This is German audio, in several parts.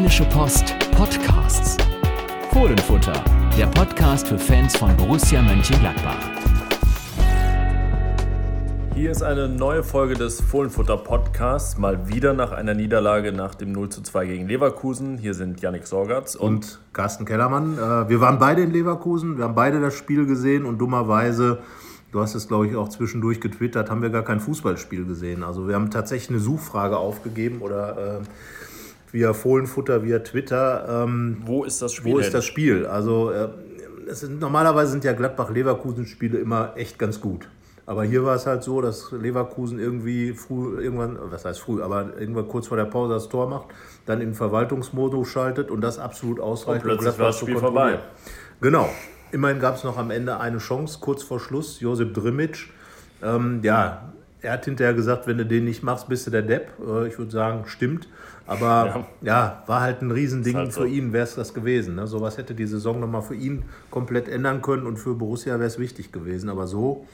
Rheinische Post Podcasts. Fohlenfutter, der Podcast für Fans von Borussia Mönchengladbach. Hier ist eine neue Folge des Fohlenfutter Podcasts. Mal wieder nach einer Niederlage nach dem 0 zu 2 gegen Leverkusen. Hier sind Yannick Sorgatz und, und Carsten Kellermann. Äh, wir waren beide in Leverkusen, wir haben beide das Spiel gesehen und dummerweise Du hast es, glaube ich, auch zwischendurch getwittert, haben wir gar kein Fußballspiel gesehen. Also wir haben tatsächlich eine Suchfrage aufgegeben oder äh, via Fohlenfutter, via Twitter. Ähm, wo ist das Spiel? Wo ist das Spiel? Also äh, sind, normalerweise sind ja Gladbach-Leverkusen-Spiele immer echt ganz gut. Aber hier war es halt so, dass Leverkusen irgendwie früh, irgendwann, was heißt früh, aber irgendwann kurz vor der Pause das Tor macht, dann in Verwaltungsmodus schaltet und das absolut ausreicht. Und plötzlich um war das Spiel vorbei. Genau. Immerhin gab es noch am Ende eine Chance, kurz vor Schluss, Josip Drimic. Ähm, ja, er hat hinterher gesagt, wenn du den nicht machst, bist du der Depp. Äh, ich würde sagen, stimmt. Aber ja. ja, war halt ein Riesending halt so. für ihn, wäre es das gewesen. Ne? Sowas hätte die Saison nochmal für ihn komplett ändern können und für Borussia wäre es wichtig gewesen. Aber so.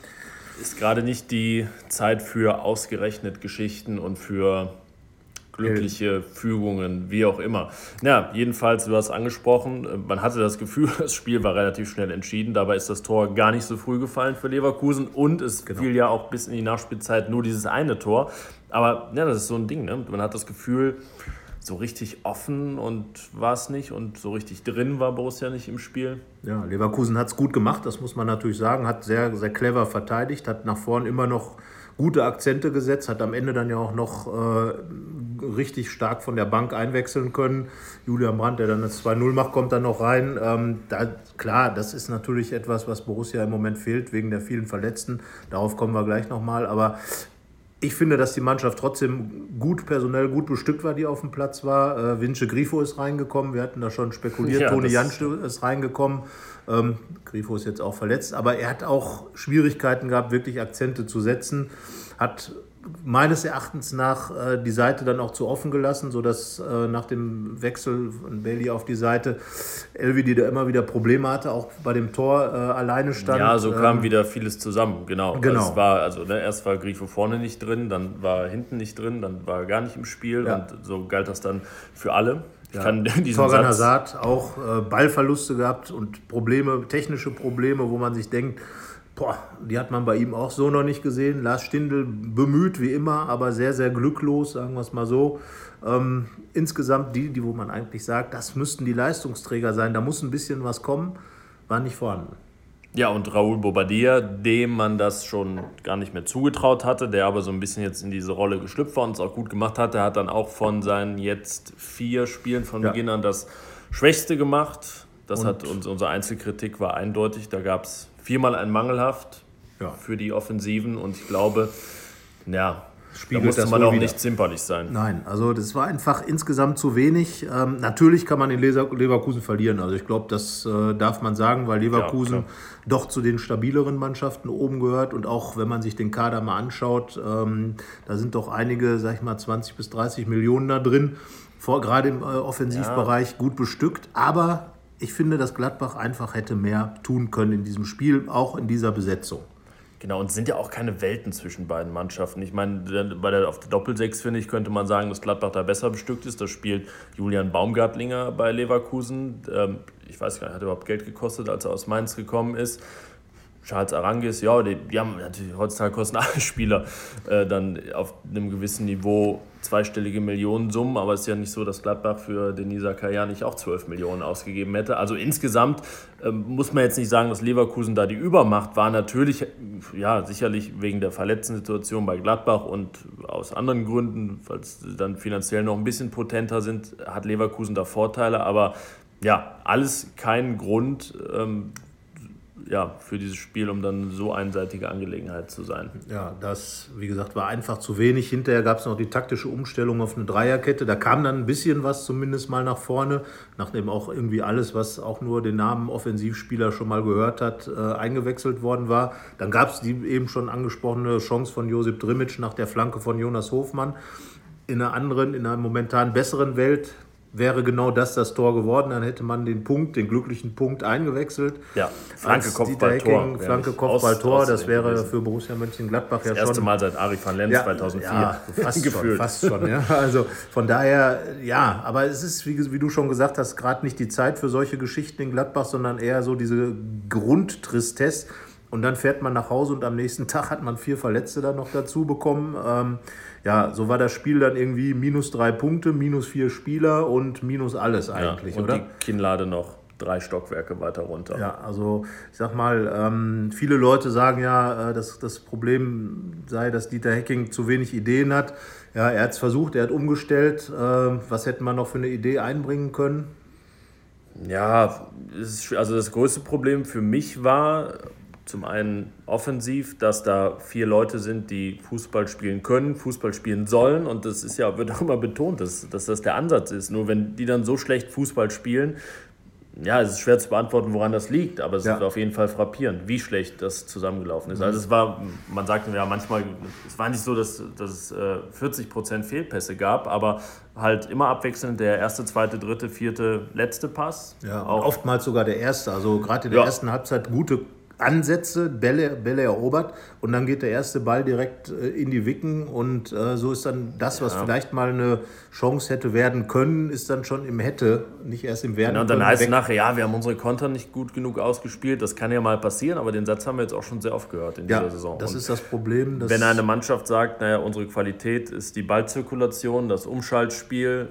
Ist gerade nicht die Zeit für ausgerechnet Geschichten und für glückliche Fügungen, wie auch immer. Ja, jedenfalls, du hast angesprochen, man hatte das Gefühl, das Spiel war relativ schnell entschieden. Dabei ist das Tor gar nicht so früh gefallen für Leverkusen und es genau. fiel ja auch bis in die Nachspielzeit nur dieses eine Tor. Aber ja, das ist so ein Ding. Ne? Man hat das Gefühl, so richtig offen und war es nicht und so richtig drin war Borussia nicht im Spiel. Ja, Leverkusen hat es gut gemacht, das muss man natürlich sagen, hat sehr, sehr clever verteidigt, hat nach vorn immer noch gute Akzente gesetzt, hat am Ende dann ja auch noch äh, richtig stark von der Bank einwechseln können. Julian Brandt, der dann das 2-0 macht, kommt dann noch rein. Ähm, da, klar, das ist natürlich etwas, was Borussia im Moment fehlt, wegen der vielen Verletzten. Darauf kommen wir gleich nochmal. Aber ich finde, dass die Mannschaft trotzdem gut personell gut bestückt war, die auf dem Platz war. Äh, Vince Grifo ist reingekommen, wir hatten da schon spekuliert. Ja, Toni Jansch ist reingekommen. Ähm, Grifo ist jetzt auch verletzt, aber er hat auch Schwierigkeiten gehabt, wirklich Akzente zu setzen. Hat meines Erachtens nach äh, die Seite dann auch zu offen gelassen, sodass äh, nach dem Wechsel von Bailey auf die Seite Elvedi da immer wieder Probleme hatte, auch bei dem Tor äh, alleine stand. Ja, so kam ähm, wieder vieles zusammen, genau. genau. Also war, also ne, erst war Grifo vorne nicht drin, dann war hinten nicht drin, dann war er gar nicht im Spiel ja. und so galt das dann für alle. Ich ja. kann diesen Torgan Hazard auch äh, Ballverluste gehabt und Probleme, technische Probleme, wo man sich denkt, Boah, die hat man bei ihm auch so noch nicht gesehen. Lars Stindl bemüht wie immer, aber sehr, sehr glücklos, sagen wir es mal so. Ähm, insgesamt die, die, wo man eigentlich sagt, das müssten die Leistungsträger sein, da muss ein bisschen was kommen, war nicht vorhanden. Ja, und Raúl Bobadilla, dem man das schon gar nicht mehr zugetraut hatte, der aber so ein bisschen jetzt in diese Rolle geschlüpft war und es auch gut gemacht hat. Der hat dann auch von seinen jetzt vier Spielen von ja. Beginn an das Schwächste gemacht. Das und hat uns, unsere Einzelkritik war eindeutig. Da gab es viermal ein Mangelhaft ja. für die Offensiven und ich glaube, ja, Spiegelt da musste man auch wieder. nicht zimperlich sein. Nein, also das war einfach insgesamt zu wenig. Ähm, natürlich kann man in Leverkusen verlieren. Also ich glaube, das äh, darf man sagen, weil Leverkusen ja, doch zu den stabileren Mannschaften oben gehört. Und auch wenn man sich den Kader mal anschaut, ähm, da sind doch einige, sag ich mal, 20 bis 30 Millionen da drin. Vor, gerade im äh, Offensivbereich ja. gut bestückt. Aber ich finde, dass Gladbach einfach hätte mehr tun können in diesem Spiel, auch in dieser Besetzung. Genau, und es sind ja auch keine Welten zwischen beiden Mannschaften. Ich meine, bei der, auf der Doppelsechs, finde ich, könnte man sagen, dass Gladbach da besser bestückt ist. Da spielt Julian Baumgartlinger bei Leverkusen. Ähm, ich weiß gar nicht, hat er überhaupt Geld gekostet, als er aus Mainz gekommen ist. Charles Arangis, ja, die, die, haben natürlich heutzutage kosten alle Spieler äh, dann auf einem gewissen Niveau zweistellige Millionensummen, aber es ist ja nicht so, dass Gladbach für Denisa Kaya nicht auch 12 Millionen ausgegeben hätte. Also insgesamt äh, muss man jetzt nicht sagen, dass Leverkusen da die Übermacht war. Natürlich, ja, sicherlich wegen der verletzten Situation bei Gladbach und aus anderen Gründen, weil sie dann finanziell noch ein bisschen potenter sind, hat Leverkusen da Vorteile, aber ja, alles kein Grund, ähm, ja, für dieses Spiel, um dann so einseitige Angelegenheit zu sein. Ja, das, wie gesagt, war einfach zu wenig. Hinterher gab es noch die taktische Umstellung auf eine Dreierkette. Da kam dann ein bisschen was zumindest mal nach vorne, nachdem auch irgendwie alles, was auch nur den Namen Offensivspieler schon mal gehört hat, äh, eingewechselt worden war. Dann gab es die eben schon angesprochene Chance von Josip Drimic nach der Flanke von Jonas Hofmann. In einer anderen, in einer momentan besseren Welt wäre genau das das Tor geworden. Dann hätte man den Punkt, den glücklichen Punkt eingewechselt. Ja, Flanke, Kopfball, Tor. Flanke, Kopfball, Tor. Das wäre für Borussia Mönchengladbach ja schon... Das erste Mal seit Ari van Lens ja, 2004. Ja, fast gefühlt. Schon, fast schon, ja. Also von daher, ja, aber es ist, wie, wie du schon gesagt hast, gerade nicht die Zeit für solche Geschichten in Gladbach, sondern eher so diese Grundtristesse. Und dann fährt man nach Hause und am nächsten Tag hat man vier Verletzte dann noch dazu bekommen. Ähm, ja, so war das Spiel dann irgendwie minus drei Punkte, minus vier Spieler und minus alles eigentlich, ja, und oder? die Kinnlade noch drei Stockwerke weiter runter. Ja, also ich sag mal, ähm, viele Leute sagen ja, äh, dass das Problem sei, dass Dieter Hecking zu wenig Ideen hat. Ja, er hat es versucht, er hat umgestellt. Äh, was hätten wir noch für eine Idee einbringen können? Ja, also das größte Problem für mich war, zum einen offensiv, dass da vier Leute sind, die Fußball spielen können, Fußball spielen sollen. Und das ist ja, wird auch immer betont, dass, dass das der Ansatz ist. Nur wenn die dann so schlecht Fußball spielen, ja, es ist schwer zu beantworten, woran das liegt, aber es ja. ist auf jeden Fall frappierend, wie schlecht das zusammengelaufen ist. Also es war, man sagte ja manchmal, es war nicht so, dass, dass es 40% äh, Fehlpässe gab, aber halt immer abwechselnd der erste, zweite, dritte, vierte, letzte Pass. Ja, auch oftmals sogar der erste. Also gerade in der ja. ersten Halbzeit gute Ansätze, Bälle, Bälle erobert und dann geht der erste Ball direkt äh, in die Wicken und äh, so ist dann das, was ja. vielleicht mal eine Chance hätte werden können, ist dann schon im Hätte, nicht erst im Werden. Genau, und dann heißt es nachher, ja, wir haben unsere Konter nicht gut genug ausgespielt, das kann ja mal passieren, aber den Satz haben wir jetzt auch schon sehr oft gehört in ja, dieser Saison. das und ist das Problem. wenn eine Mannschaft sagt, naja, unsere Qualität ist die Ballzirkulation, das Umschaltspiel,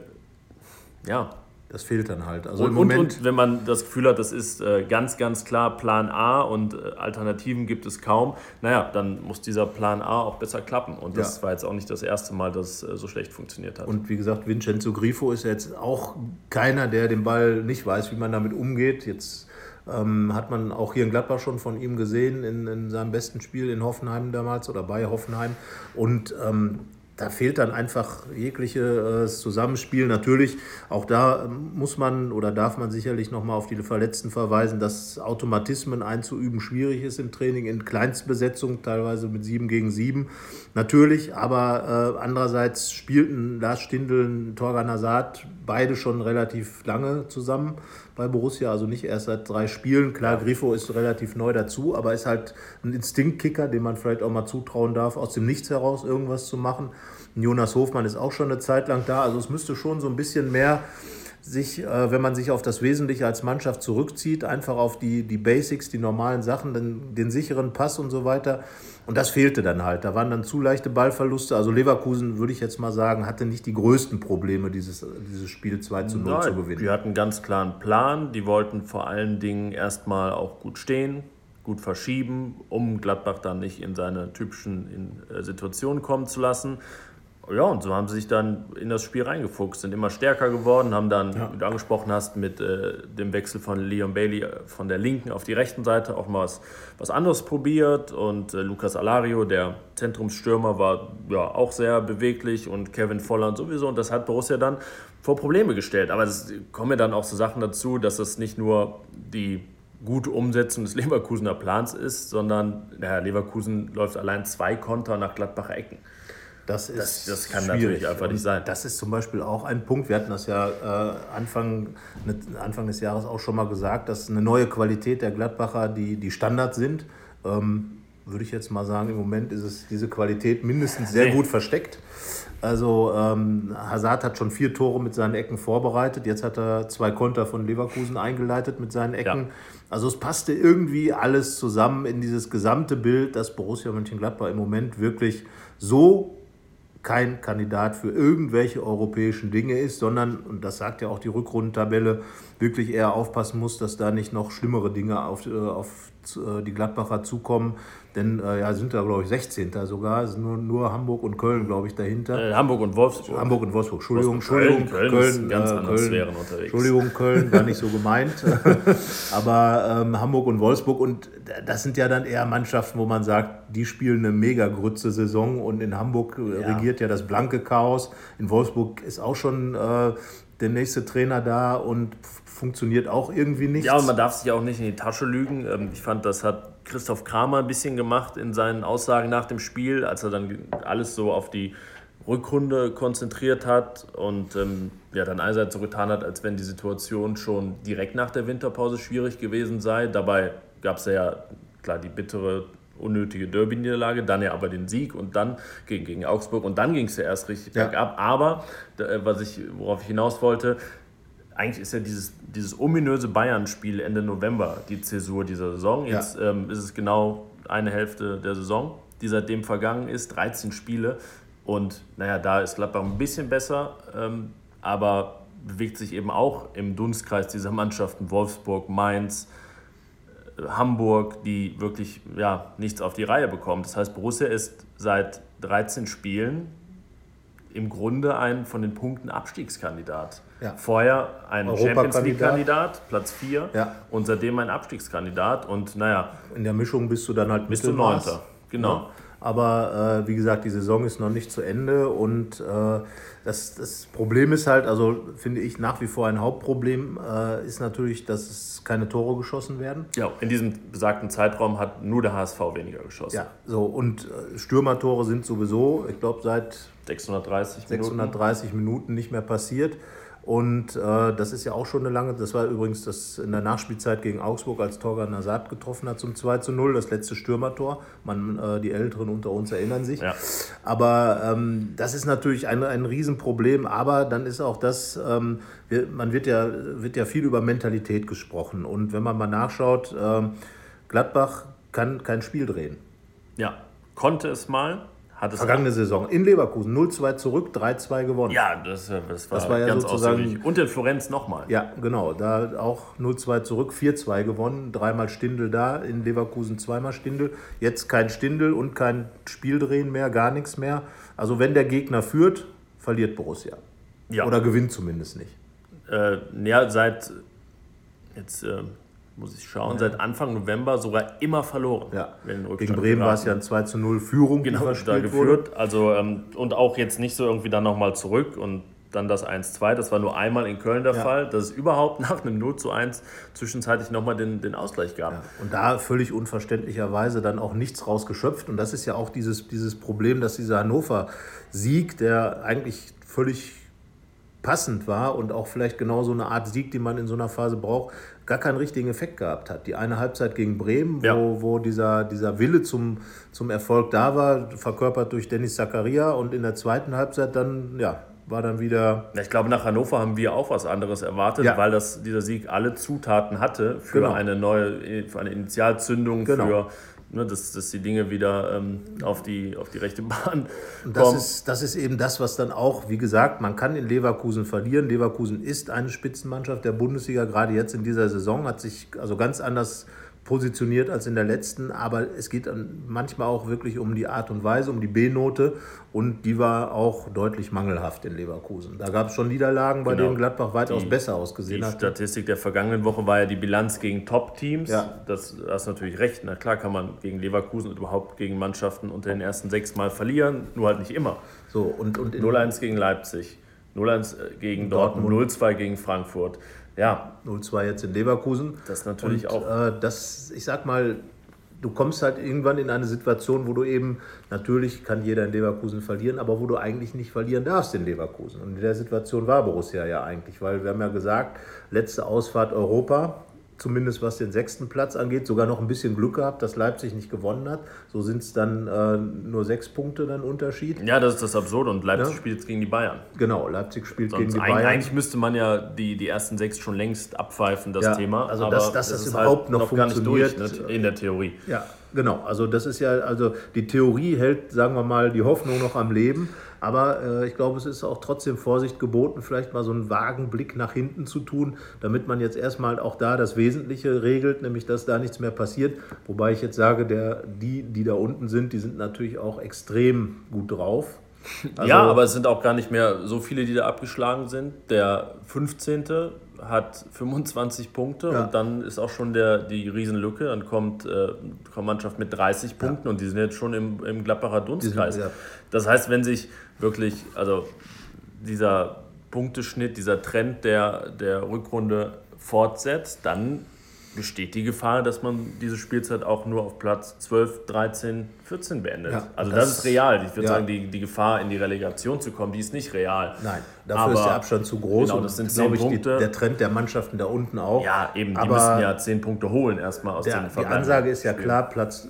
ja, das fehlt dann halt. Also und, im Moment und, und wenn man das Gefühl hat, das ist äh, ganz, ganz klar Plan A und äh, Alternativen gibt es kaum, naja, dann muss dieser Plan A auch besser klappen. Und das ja. war jetzt auch nicht das erste Mal, dass es äh, so schlecht funktioniert hat. Und wie gesagt, Vincenzo Grifo ist jetzt auch keiner, der den Ball nicht weiß, wie man damit umgeht. Jetzt ähm, hat man auch hier in Gladbach schon von ihm gesehen, in, in seinem besten Spiel in Hoffenheim damals oder bei Hoffenheim. Und ähm, da fehlt dann einfach jegliches Zusammenspiel. Natürlich, auch da muss man oder darf man sicherlich nochmal auf die Verletzten verweisen, dass Automatismen einzuüben schwierig ist im Training, in Kleinstbesetzung, teilweise mit sieben gegen sieben. Natürlich, aber äh, andererseits spielten Lars Stindl Torgan Hazard beide schon relativ lange zusammen bei Borussia, also nicht erst seit drei Spielen. Klar, Grifo ist relativ neu dazu, aber ist halt ein Instinktkicker, dem man vielleicht auch mal zutrauen darf, aus dem Nichts heraus irgendwas zu machen. Jonas Hofmann ist auch schon eine Zeit lang da, also es müsste schon so ein bisschen mehr sich, äh, wenn man sich auf das Wesentliche als Mannschaft zurückzieht, einfach auf die, die Basics, die normalen Sachen, den, den sicheren Pass und so weiter. Und das fehlte dann halt. Da waren dann zu leichte Ballverluste. Also Leverkusen, würde ich jetzt mal sagen, hatte nicht die größten Probleme, dieses, dieses Spiel 2 zu 0 Nein, zu gewinnen. Die hatten einen ganz klaren Plan. Die wollten vor allen Dingen erstmal auch gut stehen, gut verschieben, um Gladbach dann nicht in seine typischen in, äh, Situationen kommen zu lassen. Ja, und so haben sie sich dann in das Spiel reingefuchst, sind immer stärker geworden, haben dann, ja. wie du angesprochen hast, mit äh, dem Wechsel von Leon Bailey äh, von der linken auf die rechten Seite auch mal was, was anderes probiert. Und äh, Lucas Alario, der Zentrumsstürmer, war ja auch sehr beweglich und Kevin Volland sowieso. Und das hat Borussia dann vor Probleme gestellt. Aber es kommen ja dann auch so Sachen dazu, dass es nicht nur die gute Umsetzung des Leverkusener Plans ist, sondern ja, Leverkusen läuft allein zwei Konter nach Gladbacher Ecken. Das, ist das, das kann schwierig. natürlich einfach nicht sein. Das ist zum Beispiel auch ein Punkt. Wir hatten das ja äh, Anfang, ne, Anfang des Jahres auch schon mal gesagt, dass eine neue Qualität der Gladbacher die, die Standards sind. Ähm, würde ich jetzt mal sagen, im Moment ist es diese Qualität mindestens sehr gut versteckt. Also ähm, Hazard hat schon vier Tore mit seinen Ecken vorbereitet. Jetzt hat er zwei Konter von Leverkusen eingeleitet mit seinen Ecken. Ja. Also es passte irgendwie alles zusammen in dieses gesamte Bild, dass Borussia Mönchengladbach im Moment wirklich so kein Kandidat für irgendwelche europäischen Dinge ist, sondern, und das sagt ja auch die Rückrundentabelle, wirklich eher aufpassen muss, dass da nicht noch schlimmere Dinge auf, äh, auf äh, die Gladbacher zukommen. Denn äh, ja, sind da, glaube ich, 16. sogar. Es sind nur, nur Hamburg und Köln, glaube ich, dahinter. Äh, Hamburg und Wolfsburg. Hamburg und Wolfsburg. Entschuldigung, Entschuldigung. Köln, Köln, Köln, ganz äh, Köln, Sphären unterwegs. Entschuldigung, Köln war nicht so gemeint. Aber ähm, Hamburg und Wolfsburg. Und das sind ja dann eher Mannschaften, wo man sagt, die spielen eine mega grütze Saison. Und in Hamburg äh, ja. regiert ja das blanke Chaos. In Wolfsburg ist auch schon äh, der nächste Trainer da und funktioniert auch irgendwie nicht. Ja, und man darf sich auch nicht in die Tasche lügen. Ähm, ich fand, das hat Christoph Kramer ein bisschen gemacht in seinen Aussagen nach dem Spiel, als er dann alles so auf die Rückrunde konzentriert hat. Und ähm, ja, dann einerseits so getan hat, als wenn die Situation schon direkt nach der Winterpause schwierig gewesen sei. Dabei gab es ja, klar, die bittere, unnötige Derby-Niederlage, dann ja aber den Sieg und dann gegen, gegen Augsburg und dann ging es ja erst richtig ja. bergab. Aber, äh, was ich, worauf ich hinaus wollte, eigentlich ist ja dieses, dieses ominöse Bayern-Spiel Ende November die Zäsur dieser Saison. Jetzt ja. ähm, ist es genau eine Hälfte der Saison, die seitdem vergangen ist, 13 Spiele. Und naja, da ist Gladbach ein bisschen besser, ähm, aber bewegt sich eben auch im Dunstkreis dieser Mannschaften Wolfsburg, Mainz, äh, Hamburg, die wirklich ja, nichts auf die Reihe bekommen. Das heißt, Borussia ist seit 13 Spielen im Grunde ein von den Punkten Abstiegskandidat. Ja. Vorher ein Champions League-Kandidat, Platz 4 ja. und seitdem ein Abstiegskandidat. Und naja. In der Mischung bist du dann halt bist du Neunter. Genau. Aber äh, wie gesagt, die Saison ist noch nicht zu Ende und äh, das, das Problem ist halt, also finde ich nach wie vor ein Hauptproblem, äh, ist natürlich, dass es keine Tore geschossen werden. Ja, in diesem besagten Zeitraum hat nur der HSV weniger geschossen. Ja, so und äh, Stürmertore sind sowieso, ich glaube, seit 630 630 Minuten. Minuten nicht mehr passiert. Und äh, das ist ja auch schon eine lange, das war übrigens das in der Nachspielzeit gegen Augsburg, als Torgan Nazat getroffen hat zum 2 zu 0, das letzte Stürmertor. Man, äh, die Älteren unter uns erinnern sich. Ja. Aber ähm, das ist natürlich ein, ein Riesenproblem. Aber dann ist auch das, ähm, wir, man wird ja, wird ja viel über Mentalität gesprochen. Und wenn man mal nachschaut, ähm, Gladbach kann kein Spiel drehen. Ja, konnte es mal. Hat es Vergangene Saison in Leverkusen 0-2 zurück, 3-2 gewonnen. Ja, das, das war, das war ja ganz sozusagen. Und in Florenz nochmal. Ja, genau. Da auch 0-2 zurück, 4-2 gewonnen. Dreimal Stindel da, in Leverkusen zweimal Stindel. Jetzt kein Stindel und kein Spieldrehen mehr, gar nichts mehr. Also, wenn der Gegner führt, verliert Borussia. Ja. Oder gewinnt zumindest nicht. Äh, ja, seit jetzt. Äh muss ich schauen, ja. seit Anfang November sogar immer verloren. Ja. Gegen Bremen war es ja ein 2 zu 0 Führung, genau, die da geführt. Wurde. Also, ähm, und auch jetzt nicht so irgendwie dann nochmal zurück und dann das 1-2. Das war nur einmal in Köln der ja. Fall, dass es überhaupt nach einem 0 zu 1 zwischenzeitlich nochmal den, den Ausgleich gab. Ja. Und da völlig unverständlicherweise dann auch nichts rausgeschöpft. Und das ist ja auch dieses, dieses Problem, dass dieser Hannover-Sieg, der eigentlich völlig passend war und auch vielleicht genau so eine Art Sieg, die man in so einer Phase braucht, gar keinen richtigen Effekt gehabt hat. Die eine Halbzeit gegen Bremen, wo, ja. wo dieser, dieser Wille zum, zum Erfolg da war, verkörpert durch Dennis Zakaria und in der zweiten Halbzeit dann, ja, war dann wieder. Ich glaube, nach Hannover haben wir auch was anderes erwartet, ja. weil das, dieser Sieg alle Zutaten hatte für genau. eine neue, für eine Initialzündung, genau. für ne, dass, dass die Dinge wieder ähm, auf, die, auf die rechte Bahn kommen. Das ist, das ist eben das, was dann auch, wie gesagt, man kann in Leverkusen verlieren. Leverkusen ist eine Spitzenmannschaft der Bundesliga, gerade jetzt in dieser Saison, hat sich also ganz anders positioniert als in der letzten, aber es geht manchmal auch wirklich um die Art und Weise, um die B-Note und die war auch deutlich mangelhaft in Leverkusen. Da gab es schon Niederlagen, bei genau. denen Gladbach weitaus die, besser ausgesehen die hat. Die Statistik der vergangenen Woche war ja die Bilanz gegen Top-Teams. Ja. Das hast natürlich recht. Na klar kann man gegen Leverkusen und überhaupt gegen Mannschaften unter den ersten sechs Mal verlieren, nur halt nicht immer. So, und, und 0-1 gegen Leipzig, 0-1 gegen Dortmund, Dortmund 0-2 gegen Frankfurt. Ja. 0-2 jetzt in Leverkusen. Das natürlich und, auch. Äh, das, ich sag mal, du kommst halt irgendwann in eine Situation, wo du eben, natürlich kann jeder in Leverkusen verlieren, aber wo du eigentlich nicht verlieren darfst in Leverkusen. Und in der Situation war Borussia ja eigentlich, weil wir haben ja gesagt, letzte Ausfahrt Europa, zumindest was den sechsten Platz angeht, sogar noch ein bisschen Glück gehabt, dass Leipzig nicht gewonnen hat. So sind es dann äh, nur sechs Punkte dann Unterschied. Ja, das ist das Absurde und Leipzig ja? spielt jetzt gegen die Bayern. Genau, Leipzig spielt Sonst gegen die Bayern. Eigentlich müsste man ja die, die ersten sechs schon längst abpfeifen, das ja, Thema. Also dass, dass das, das überhaupt halt noch, noch funktioniert. Durch, ne, in der Theorie. Ja, genau. Also das ist ja, also die Theorie hält, sagen wir mal, die Hoffnung noch am Leben. Aber äh, ich glaube, es ist auch trotzdem Vorsicht geboten, vielleicht mal so einen vagen Blick nach hinten zu tun, damit man jetzt erstmal auch da das Wesentliche regelt, nämlich dass da nichts mehr passiert. Wobei ich jetzt sage, der, die, die da unten sind, die sind natürlich auch extrem gut drauf. Also, ja, aber es sind auch gar nicht mehr so viele, die da abgeschlagen sind. Der 15. hat 25 Punkte ja. und dann ist auch schon der, die Riesenlücke. Dann kommt, äh, kommt Mannschaft mit 30 Punkten ja. und die sind jetzt schon im, im Glappacher Dunstkreis. Sind, ja. Das heißt, wenn sich wirklich, also dieser Punkteschnitt, dieser Trend der, der Rückrunde fortsetzt, dann besteht die Gefahr, dass man diese Spielzeit auch nur auf Platz 12, 13, 14 beendet. Ja, also das- das, ist real. Ich würde ja. sagen, die, die Gefahr, in die Relegation zu kommen, die ist nicht real. Nein, dafür Aber- ist der Abstand zu groß. Genau, das sind glaube zehn ich, die, Punkte. der Trend der Mannschaften da unten auch. Ja, eben, die Aber müssen ja 10 Punkte holen erstmal aus der, den die verbleibenden Ansage ist ja klar, Platz,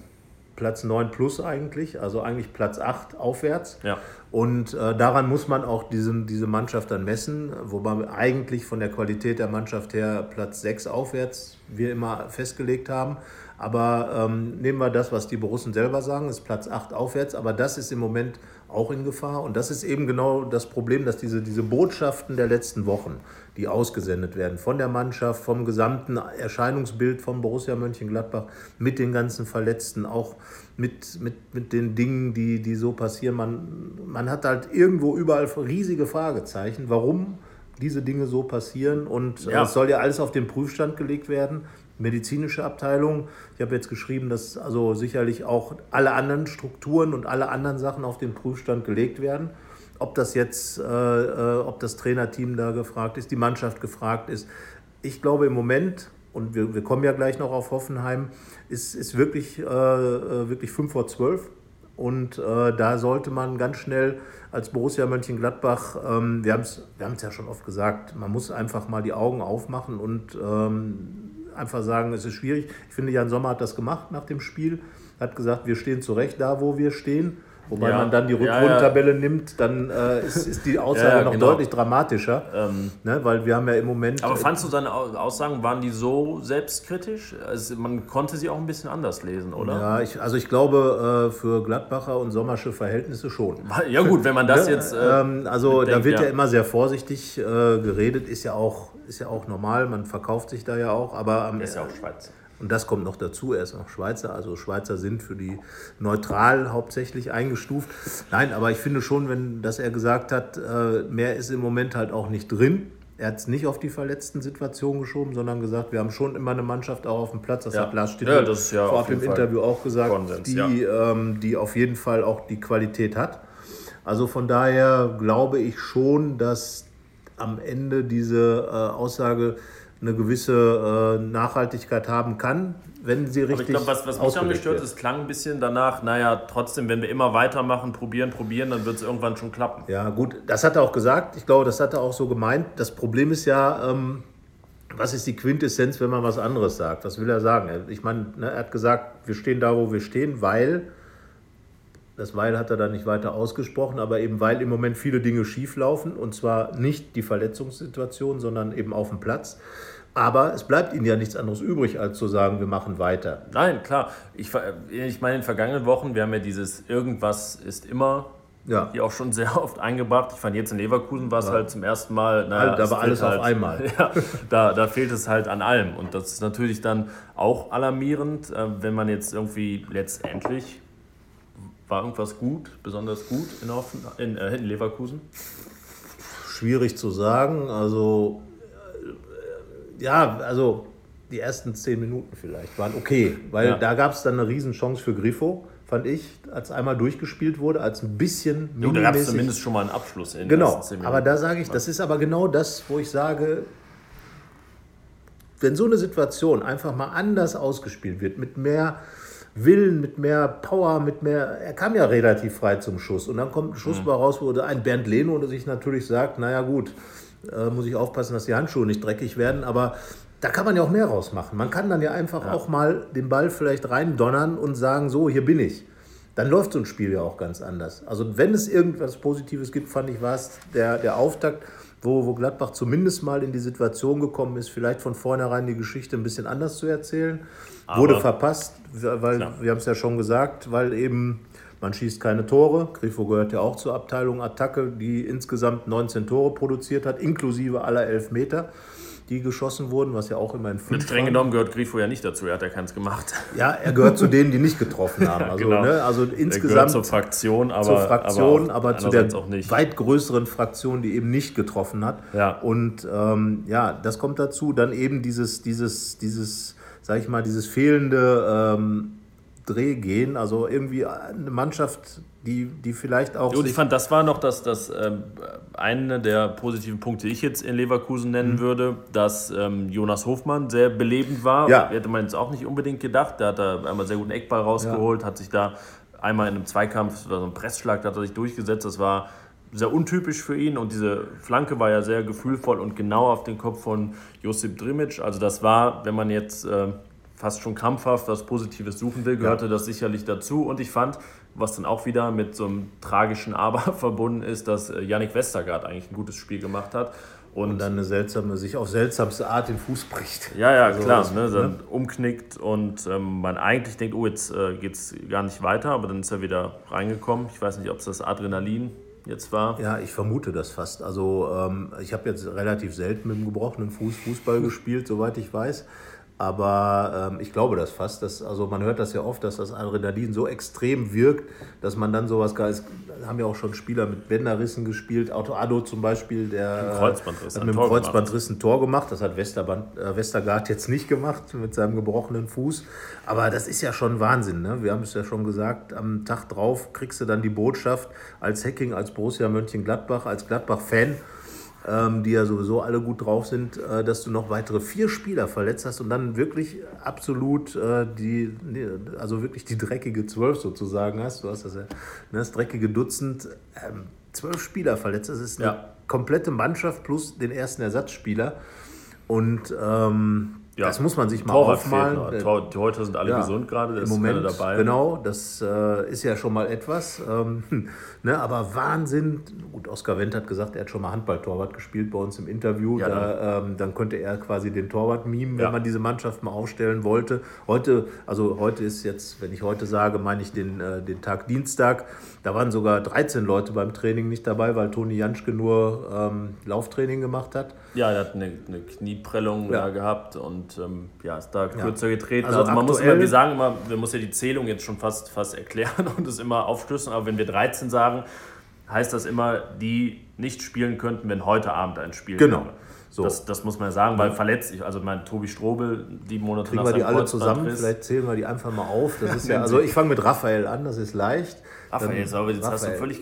Platz 9 plus eigentlich, also eigentlich Platz 8 aufwärts. Ja. Und äh, daran muss man auch diesen, diese Mannschaft dann messen, wobei eigentlich von der Qualität der Mannschaft her Platz 6 aufwärts wir immer festgelegt haben. Aber ähm, nehmen wir das, was die Borussen selber sagen, ist Platz 8 aufwärts, aber das ist im Moment auch in Gefahr. Und das ist eben genau das Problem, dass diese, diese Botschaften der letzten Wochen, die ausgesendet werden von der Mannschaft, vom gesamten Erscheinungsbild von Borussia Mönchengladbach, mit den ganzen Verletzten, auch mit, mit, mit den Dingen, die, die so passieren. Man, man hat halt irgendwo überall riesige Fragezeichen, warum diese Dinge so passieren. Und äh, Ja. es soll ja alles auf den Prüfstand gelegt werden. Medizinische Abteilung. Ich habe jetzt geschrieben, dass also sicherlich auch alle anderen Strukturen und alle anderen Sachen auf den Prüfstand gelegt werden. Ob das jetzt, äh, äh, ob das Trainerteam da gefragt ist, die Mannschaft gefragt ist. Ich glaube im Moment, und wir, wir kommen ja gleich noch auf Hoffenheim, ist, ist wirklich, äh, äh, wirklich 5 vor 12. Und äh, da sollte man ganz schnell als Borussia Mönchengladbach, ähm, wir haben es wir ja schon oft gesagt, man muss einfach mal die Augen aufmachen und ähm, einfach sagen, es ist schwierig. Ich finde, Jan Sommer hat das gemacht nach dem Spiel, hat gesagt, wir stehen zurecht da, wo wir stehen. Wobei Ja. man dann die Ja, ja. Rückrundentabelle nimmt, dann äh, ist, ist die Aussage Ja, ja, noch genau. deutlich dramatischer. ne, weil wir haben ja im Moment. Aber fandst du seine Au- Aussagen, waren die so selbstkritisch? Also man konnte sie auch ein bisschen anders lesen, oder? ja, ich, also ich glaube, äh, für Gladbacher und Sommersche Verhältnisse schon. Ja gut, wenn man das Ne? jetzt... Äh, ähm, also da wird ja. ja. immer sehr vorsichtig äh, geredet, ist ja, auch, ist ja auch normal, man verkauft sich da ja auch, aber am, ist ja auch Schweiz. und das kommt noch dazu, er ist auch Schweizer, also Schweizer sind für die neutral hauptsächlich eingestuft. Nein, aber ich finde schon, wenn dass er gesagt hat, äh, mehr ist im Moment halt auch nicht drin. Er hat es nicht auf die verletzten Situationen geschoben, sondern gesagt, wir haben schon immer eine Mannschaft auch auf dem Platz. Das Ja. hat Lars Stindl Ja, das ja vorab im Fall Interview auch gesagt, Konsens, die, ähm, die auf jeden Fall auch die Qualität hat. Also von daher glaube ich schon, dass am Ende diese äh, Aussage eine gewisse äh, Nachhaltigkeit haben kann, wenn sie richtig Aber ich glaube, was, was mich daran ausgelegt gestört wird. ist, klang ein bisschen danach, naja, trotzdem, wenn wir immer weitermachen, probieren, probieren, dann wird es irgendwann schon klappen. Ja, gut, das hat er auch gesagt. Ich glaube, das hat er auch so gemeint. Das Problem ist ja, ähm, was ist die Quintessenz, wenn man was anderes sagt? Was will er sagen? Ich meine, ne, er hat gesagt, wir stehen da, wo wir stehen, weil, das weil hat er dann nicht weiter ausgesprochen, aber eben weil im Moment viele Dinge schief laufen und zwar nicht die Verletzungssituation, sondern eben auf dem Platz. Aber es bleibt ihnen ja nichts anderes übrig, als zu sagen, wir machen weiter. Nein, klar. Ich, ich meine, in den vergangenen Wochen, wir haben ja dieses Irgendwas ist immer Ja. hier auch schon sehr oft eingebracht. Ich fand jetzt in Leverkusen war es halt zum ersten Mal. Naja, Da es war alles fehlt auf einmal. Ja, da, da fehlt es halt an allem. Und das ist natürlich dann auch alarmierend, äh, wenn man jetzt irgendwie letztendlich war irgendwas gut, besonders gut in, Hoffen, in, äh, in Leverkusen. Schwierig zu sagen. Also, äh, ja, also die ersten zehn Minuten vielleicht waren okay, weil Ja. da gab es dann eine Riesenchance für Griffo, fand ich, als einmal durchgespielt wurde, als ein bisschen Jo, da gab es zumindest schon mal einen Abschluss in Genau, aber da sage ich, das ist aber genau das, wo ich sage, wenn so eine Situation einfach mal anders ausgespielt wird, mit mehr Willen, mit mehr Power, mit mehr. Er kam ja relativ frei zum Schuss. Und dann kommt ein Schuss Mhm. raus, wo ein Bernd Leno der sich natürlich sagt: Naja, gut, äh, muss ich aufpassen, dass die Handschuhe nicht dreckig werden. Aber da kann man ja auch mehr rausmachen. Man kann dann ja einfach auch mal den Ball vielleicht reindonnern und sagen: So, hier bin ich. Dann läuft so ein Spiel ja auch ganz anders. Also, wenn es irgendwas Positives gibt, fand ich, war es der, der Auftakt, wo, wo Gladbach zumindest mal in die Situation gekommen ist, vielleicht von vornherein die Geschichte ein bisschen anders zu erzählen. Wurde verpasst, weil Klar. wir haben es ja schon gesagt, weil eben man schießt keine Tore. Grifo gehört ja auch zur Abteilung Attacke, die insgesamt 19 Tore produziert hat, inklusive aller Elfmeter, die geschossen wurden, was ja auch immerhin fünf Streng waren. genommen gehört Grifo ja nicht dazu, er hat ja keins gemacht. Ja, er gehört zu denen, die nicht getroffen haben. Also, genau. ne, also Er gehört insgesamt zur Fraktion, aber, zur Fraktion, aber, aber, zu der weit größeren Fraktion, die eben nicht getroffen hat. Ja. Und ähm, ja, das kommt dazu. Dann eben dieses, dieses, dieses, sag ich mal, dieses fehlende, ähm, Dreh gehen. Also irgendwie eine Mannschaft, die, die vielleicht auch. Und ich fand, das war noch das, das ähm, eine der positiven Punkte, die ich jetzt in Leverkusen nennen mhm. würde, dass ähm, Jonas Hofmann sehr belebend war. Ja. Hätte man jetzt auch nicht unbedingt gedacht. Der hat da einmal sehr guten Eckball rausgeholt, ja. hat sich da einmal in einem Zweikampf, so ein Pressschlag, da hat er sich durchgesetzt. Das war sehr untypisch für ihn und diese Flanke war ja sehr gefühlvoll und genau auf den Kopf von Josip Drimic. Also das war, wenn man jetzt äh, fast schon krampfhaft was Positives suchen will, gehörte ja. das sicherlich dazu. Und ich fand, was dann auch wieder mit so einem tragischen Aber verbunden ist, dass äh, Yannick Westergaard eigentlich ein gutes Spiel gemacht hat. Und, und, dann eine seltsame, sich auf seltsamste Art den Fuß bricht. Ja, ja, also klar. Ne, dann ne? umknickt und ähm, man eigentlich denkt, oh, jetzt äh, geht es gar nicht weiter, aber dann ist er wieder reingekommen. Ich weiß nicht, ob es das Adrenalin jetzt war. Ja, ich vermute das fast. Also ähm, ich habe jetzt relativ selten mit dem gebrochenen Fuß Fußball gespielt, soweit ich weiß. Aber ähm, ich glaube das fast. Dass, also man hört das ja oft, dass das Adrenalin so extrem wirkt, dass man dann sowas gar. Haben ja auch schon Spieler mit Bänderrissen gespielt. Auto Addo zum Beispiel, der Kreuzbandriss, hat mit dem Kreuzbandriss ein Tor gemacht. Das hat Westerband, äh, Westergaard jetzt nicht gemacht mit seinem gebrochenen Fuß. Aber das ist ja schon Wahnsinn. Ne? Wir haben es ja schon gesagt, am Tag drauf kriegst du dann die Botschaft als Hacking, als Borussia Mönchengladbach, als Gladbach-Fan ähm, die ja sowieso alle gut drauf sind, äh, dass du noch weitere vier Spieler verletzt hast und dann wirklich absolut äh, die, also wirklich die dreckige Zwölf sozusagen hast. Du hast das, ja, ne, das dreckige Dutzend, ähm, zwölf Spieler verletzt. Das ist eine ja. komplette Mannschaft plus den ersten Ersatzspieler. Und ähm, ja. Das muss man sich mal Torwart aufmalen. Tor, die heute sind alle ja, gesund gerade, im Moment, dabei. Genau, das äh, ist ja schon mal etwas. Ähm, ne, aber Wahnsinn. Gut, Oskar Wendt hat gesagt, er hat schon mal Handballtorwart gespielt bei uns im Interview. Ja, da, dann. Ähm, dann könnte er quasi den Torwart mimen, wenn man diese Mannschaft mal aufstellen wollte. Heute, also heute ist jetzt, wenn ich heute sage, meine ich den, äh, den Tag Dienstag. Da waren sogar 13 Leute beim Training nicht dabei, weil Toni Janschke nur ähm, Lauftraining gemacht hat. Ja, er hat eine, eine Knieprellung ja. da gehabt und ähm, ja, ist da kürzer ja. getreten. Also, also man muss immer, wir sagen immer, wir muss ja die Zählung jetzt schon fast, fast erklären und es immer aufschlüsseln, aber wenn wir 13 sagen, heißt das immer, die nicht spielen könnten, wenn heute Abend ein Spiel genau. wäre. So. Das, das muss man sagen, weil verletzt, ich, also mein Tobi Strobel, die Monate Kriegen nach wir die alle zusammen, vielleicht zählen wir die einfach mal auf. Das ist ja, also ich fange mit Raphael an, das ist leicht. Raphael, jetzt, aber jetzt Raphael. hast du völlig,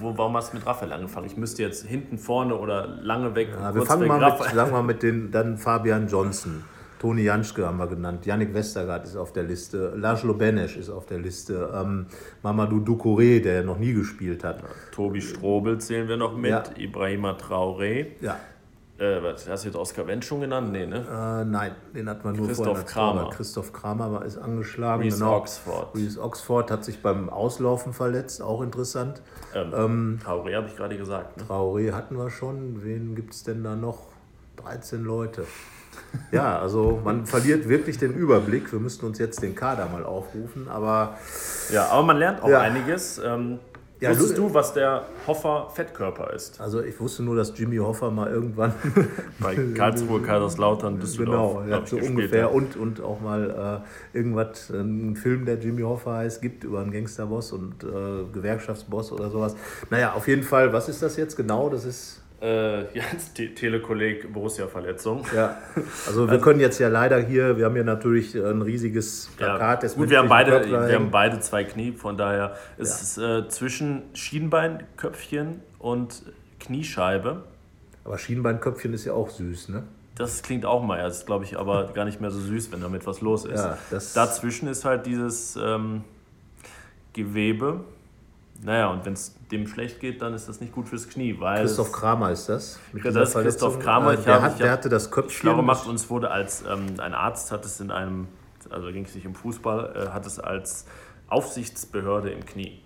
wo, warum hast du mit Raphael angefangen? Ich müsste jetzt hinten, vorne oder lange weg. Ja, wir fangen mal mit, sagen wir mit den, dann Fabian Johnson. Toni Janschke haben wir genannt, Yannick Westergaard ist auf der Liste, Laszlo Benesch ist auf der Liste, ähm, Mamadou Doucouré, der noch nie gespielt hat. Ja, Tobi Strobel zählen wir noch mit, ja. Ibrahima Traoré. Ja. Äh, was, hast du jetzt Oskar Wendt schon genannt? Nee, ne? Äh, nein, den hat man nur Christoph Kramer. Christoph Kramer ist angeschlagen. Reese genau. Oxford. Reese Oxford hat sich beim Auslaufen verletzt, auch interessant. Ähm, ähm, Traoré habe ich gerade gesagt. Ne? Traoré hatten wir schon. Wen gibt es denn da noch? 13 Leute. Ja, also man verliert wirklich den Überblick. Wir müssten uns jetzt den Kader mal aufrufen, aber. Ja, aber man lernt auch ja. einiges. Ähm, ja, Wusstest du, was der Hoffer Fettkörper ist? Also ich wusste nur, dass Jimmy Hoffer mal irgendwann bei Karlsruhe, Kaiserslautern, Düsseldorf genau, ja, so ungefähr hat. und, und auch mal äh, irgendwas, einen Film, der Jimmy Hoffer heißt, gibt über einen Gangsterboss und äh, Gewerkschaftsboss oder sowas. Naja, auf jeden Fall, was ist das jetzt genau? Das ist äh, ja, Telekolleg Borussia-Verletzung. Ja, also wir also, können jetzt ja leider hier, wir haben ja natürlich ein riesiges Plakat. Ja, gut, wir haben, beide, wir haben beide zwei Knie, von daher ist ja. es äh, zwischen Schienbeinköpfchen und Kniescheibe. Aber Schienbeinköpfchen ist ja auch süß, ne? Das klingt auch mal, das ist glaube ich aber gar nicht mehr so süß, wenn damit was los ist. Ja, Dazwischen ist halt dieses ähm, Gewebe, naja, und wenn es dem schlecht geht, dann ist das nicht gut fürs Knie. Weil Christoph Kramer ist das. das ist Christoph Kramer. Ich der, hab, hat, der hatte das Köpfchen. Schlau gemacht, uns wurde als ähm, ein Arzt hat es in einem, also ging es nicht um Fußball, äh, hat es als Aufsichtsbehörde im Knie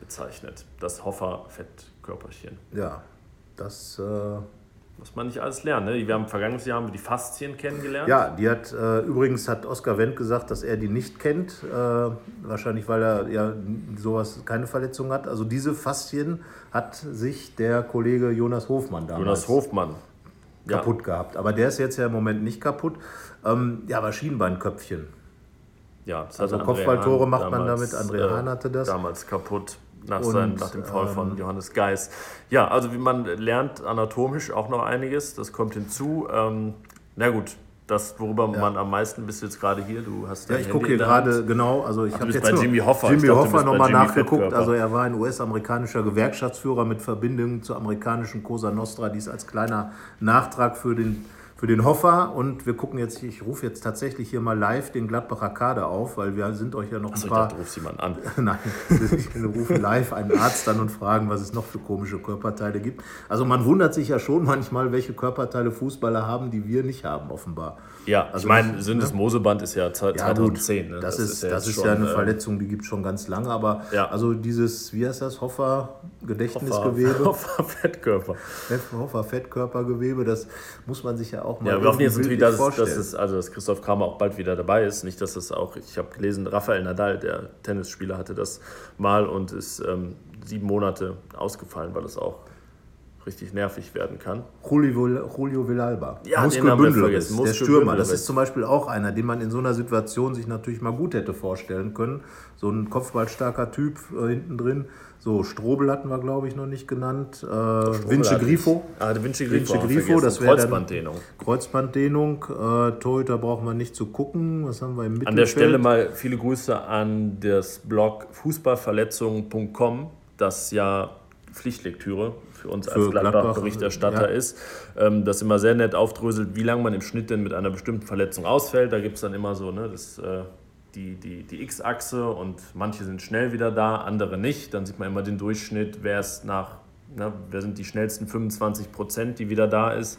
bezeichnet. Das Hoffer-Fettkörperchen. Ja, das. Äh muss man nicht alles lernen. Ne? Wir haben vergangenes Jahr haben wir die Faszien kennengelernt. Ja, die hat äh, übrigens hat Oskar Wendt gesagt, dass er die nicht kennt. Äh, wahrscheinlich, weil er ja sowas keine Verletzung hat. Also diese Faszien hat sich der Kollege Jonas Hofmann damals Jonas Hofmann. kaputt ja. gehabt. Aber der ist jetzt ja im Moment nicht kaputt. Ähm, ja, aber Schienbeinköpfchen. Ja, also Kopfballtore macht man damit. André äh, Hahn hatte das. Damals kaputt nach, und, sein, nach dem Fall ähm, von Johannes Geis. Ja, also wie man lernt anatomisch auch noch einiges, das kommt hinzu. Ähm, na gut, das, worüber man am meisten bist jetzt gerade hier. Du hast ja, ich gucke hier gerade genau. Also ich habe jetzt bei Jimmy Hoffa. Jimmy dachte, Hoffa nochmal nachgeguckt. Also er war ein US-amerikanischer Gewerkschaftsführer mit Verbindungen zur amerikanischen Cosa Nostra. Dies als kleiner Nachtrag für den für den Hoffer und wir gucken jetzt, ich rufe jetzt tatsächlich hier mal live den Gladbacher Kader auf, weil wir sind euch ja noch Achso, ein paar. Ich dachte, rufst jemand an. Nein, wir rufen live einen Arzt an und fragen, was es noch für komische Körperteile gibt. Also man wundert sich ja schon manchmal, welche Körperteile Fußballer haben, die wir nicht haben, offenbar. Ja, also ich meine, Sinnes ne? Moseband ist ja 2010. Ja, ne? das, das, ist, das ist, ja, eine äh, Verletzung, die gibt es schon ganz lange. Aber ja. also dieses, wie heißt das, Hoffer-Gedächtnisgewebe? Hoffer-Fettkörper. Hoffer-Fettkörpergewebe, das muss man sich ja auch mal Ja, wir hoffen jetzt natürlich, dass, dass, es, also, dass Christoph Kramer auch bald wieder dabei ist. Nicht, dass es auch, ich habe gelesen, Rafael Nadal, der Tennisspieler, hatte das mal und ist ähm, sieben Monate ausgefallen, weil es auch richtig nervig werden kann. Julio, Julio Villalba. Ja, Muskelbündel ist der Stürmer. Das ist zum Beispiel auch einer, den man in so einer Situation sich natürlich mal gut hätte vorstellen können. So ein kopfballstarker Typ äh, hinten drin. So, Strobel hatten wir, glaube ich, noch nicht genannt. Äh, Vince Grifo. Ah, der Vince Grifo. Vince Grifo das wäre Kreuzbanddehnung. Kreuzbanddehnung. Äh, Torhüter braucht man nicht zu gucken. Was haben wir im Mittelfeld? An der Stelle mal viele Grüße an das Blog fußballverletzungen.com, das ja Pflichtlektüre für uns als Gladbach-Berichterstatter ja. ist, ähm, das immer sehr nett aufdröselt, wie lange man im Schnitt denn mit einer bestimmten Verletzung ausfällt. Da gibt es dann immer so ne, das, äh, die, die, die X-Achse und manche sind schnell wieder da, andere nicht. Dann sieht man immer den Durchschnitt, wer ist nach, ne, wer sind die schnellsten 25 Prozent, die wieder da ist.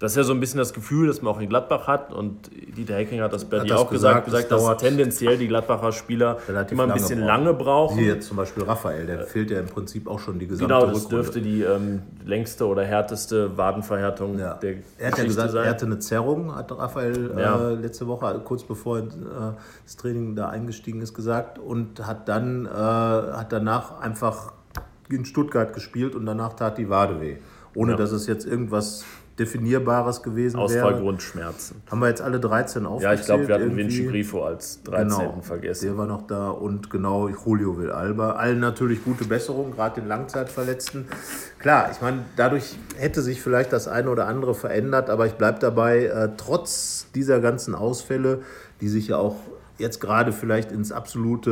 Das ist ja so ein bisschen das Gefühl, das man auch in Gladbach hat. Und Dieter Hecking hat das bei dir auch gesagt, gesagt, dass tendenziell die Gladbacher Spieler immer ein bisschen lange brauchen. Wie jetzt zum Beispiel Raphael, der fehlt ja im Prinzip auch schon die gesamte Genau, das Rückrunde. dürfte die ähm, längste oder härteste Wadenverhärtung ja. der Er hat ja gesagt, sein. er hatte eine Zerrung, hat Raphael äh, ja. äh, letzte Woche, kurz bevor äh, das Training da eingestiegen ist, gesagt. Und hat dann, äh, hat danach einfach in Stuttgart gespielt und danach tat die Wade weh. Ohne ja. dass es jetzt irgendwas Definierbares gewesen wäre. Ausfallgrundschmerzen. Haben wir jetzt alle 13 aufgezählt? Ja, ich glaube, wir hatten Vinci Grifo als 13. Genau, vergessen. Der war noch da und genau Julio Villalba. Allen natürlich gute Besserung, gerade den Langzeitverletzten. Klar, ich meine, dadurch hätte sich vielleicht das eine oder andere verändert, aber ich bleibe dabei, äh, trotz dieser ganzen Ausfälle, die sich ja auch jetzt gerade vielleicht ins absolute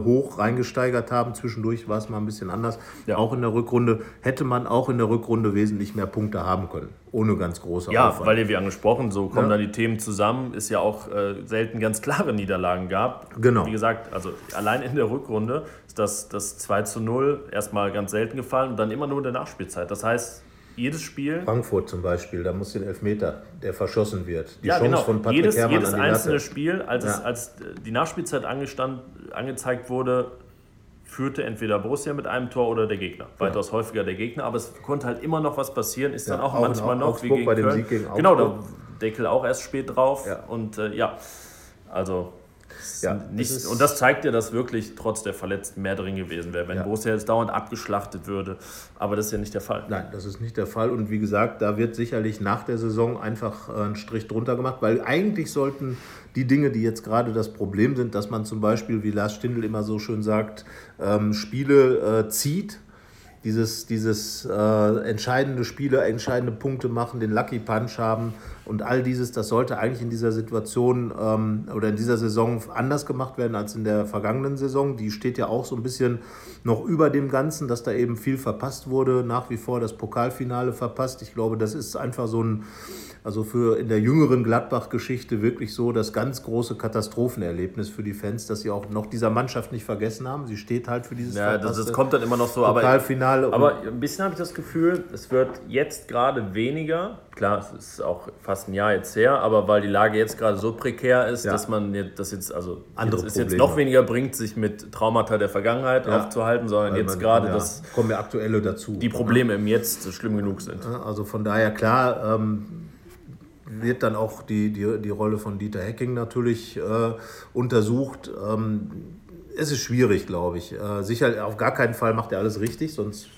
äh, Hoch reingesteigert haben. Zwischendurch war es mal ein bisschen anders. Ja. Auch in der Rückrunde hätte man auch in der Rückrunde wesentlich mehr Punkte haben können. Ohne ganz große Ja, Aufwand. weil ja wie angesprochen, so kommen ja. da die Themen zusammen. Es ja auch äh, selten ganz klare Niederlagen gab. Genau. Wie gesagt, also allein in der Rückrunde ist das, das 2 zu 0 erstmal ganz selten gefallen und dann immer nur in der Nachspielzeit. Das heißt, jedes Spiel. Frankfurt zum Beispiel, da muss den Elfmeter, der verschossen wird. Die ja, Chance genau. von Patrick jedes, Herrmann jedes an die einzelne Latte. Spiel, als, ja. es, als die Nachspielzeit angestand, angezeigt wurde, führte entweder Borussia mit einem Tor oder der Gegner. Ja. Weitaus häufiger der Gegner, aber es konnte halt immer noch was passieren, ist dann auch, auch manchmal noch Augsburg wie gegen bei dem Sieg gegen Genau, da Deckel auch erst spät drauf und äh, ja, also ja, das und das zeigt ja, dass wirklich trotz der Verletzten mehr drin gewesen wäre, wenn ja. Borussia jetzt dauernd abgeschlachtet würde. Aber das ist ja nicht der Fall. Nein, das ist nicht der Fall. Und wie gesagt, da wird sicherlich nach der Saison einfach äh, ein Strich drunter gemacht, weil eigentlich sollten die Dinge, die jetzt gerade das Problem sind, dass man zum Beispiel, wie Lars Stindl immer so schön sagt, ähm, Spiele äh, zieht dieses, dieses äh, entscheidende Spiele, entscheidende Punkte machen, den Lucky Punch haben und all dieses, das sollte eigentlich in dieser Situation ähm, oder in dieser Saison anders gemacht werden als in der vergangenen Saison. Die steht ja auch so ein bisschen noch über dem Ganzen, dass da eben viel verpasst wurde, nach wie vor das Pokalfinale verpasst. Ich glaube, das ist einfach so ein also für in der jüngeren Gladbach-Geschichte wirklich so das ganz große Katastrophenerlebnis für die Fans, dass sie auch noch dieser Mannschaft nicht vergessen haben. Sie steht halt für dieses Ja, das, das kommt dann immer noch so. Pokalfinale. Aber, aber ein bisschen habe ich das Gefühl, es wird jetzt gerade weniger. Klar, es ist auch fast ein Jahr jetzt her, aber weil die Lage jetzt gerade so prekär ist, ja. dass man das jetzt, also Andere jetzt, jetzt noch weniger bringt, sich mit Traumata der Vergangenheit ja. aufzuhalten, sondern weil jetzt gerade ja, das. Kommen ja aktuelle dazu. Die Probleme im Jetzt schlimm genug sind. Also von daher klar. Ähm, wird dann auch die, die, die Rolle von Dieter Hecking natürlich äh, untersucht. Ähm, es ist schwierig, glaube ich. Äh, sicher, auf gar keinen Fall macht er alles richtig, sonst.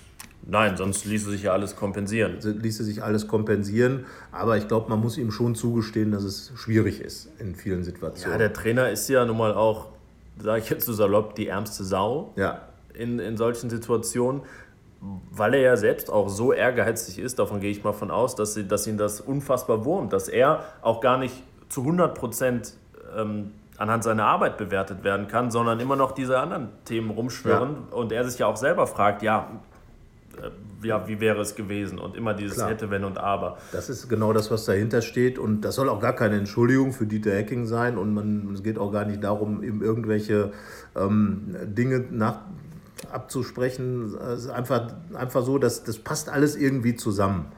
Nein, sonst ließe sich ja alles kompensieren. Ließe sich alles kompensieren. Aber ich glaube, man muss ihm schon zugestehen, dass es schwierig ist in vielen Situationen. Ja, der Trainer ist ja nun mal auch, sage ich jetzt so salopp, die ärmste Sau ja. in, in solchen Situationen. Weil er ja selbst auch so ehrgeizig ist, davon gehe ich mal von aus, dass, sie, dass ihn das unfassbar wurmt, dass er auch gar nicht zu 100 Prozent ähm, anhand seiner Arbeit bewertet werden kann, sondern immer noch diese anderen Themen rumschwirren ja. und er sich ja auch selber fragt, ja, äh, ja, wie wäre es gewesen und immer dieses Klar. hätte, wenn und aber. Das ist genau das, was dahinter steht und das soll auch gar keine Entschuldigung für Dieter Hecking sein und man, es geht auch gar nicht darum, ihm irgendwelche ähm, Dinge nach, abzusprechen. Es ist einfach, einfach so, dass das passt alles irgendwie zusammen.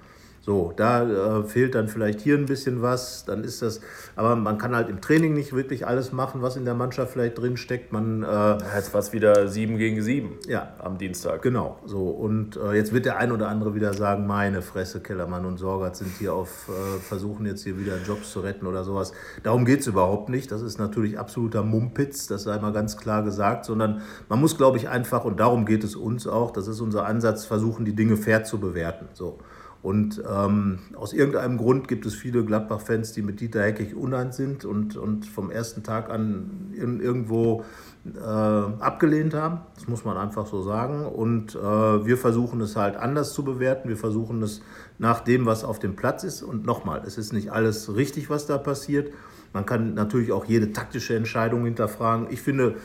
So, da äh, fehlt dann vielleicht hier ein bisschen was, dann ist das, aber man kann halt im Training nicht wirklich alles machen, was in der Mannschaft vielleicht drin steckt. Man, äh, jetzt war es wieder 7 gegen 7 ja, am Dienstag. Genau, so und äh, jetzt wird der ein oder andere wieder sagen, meine Fresse, Kellermann und Sorgat sind hier auf, äh, versuchen jetzt hier wieder Jobs zu retten oder sowas. Darum geht es überhaupt nicht, das ist natürlich absoluter Mumpitz, das sei mal ganz klar gesagt, sondern man muss, glaube ich, einfach, und darum geht es uns auch, das ist unser Ansatz, versuchen, die Dinge fair zu bewerten. So. Und ähm, aus irgendeinem Grund gibt es viele Gladbach-Fans, die mit Dieter Heckig uneins sind und, und vom ersten Tag an in, irgendwo äh, abgelehnt haben. Das muss man einfach so sagen. Und äh, wir versuchen es halt anders zu bewerten. Wir versuchen es nach dem, was auf dem Platz ist. Und nochmal, es ist nicht alles richtig, was da passiert. Man kann natürlich auch jede taktische Entscheidung hinterfragen. Ich finde,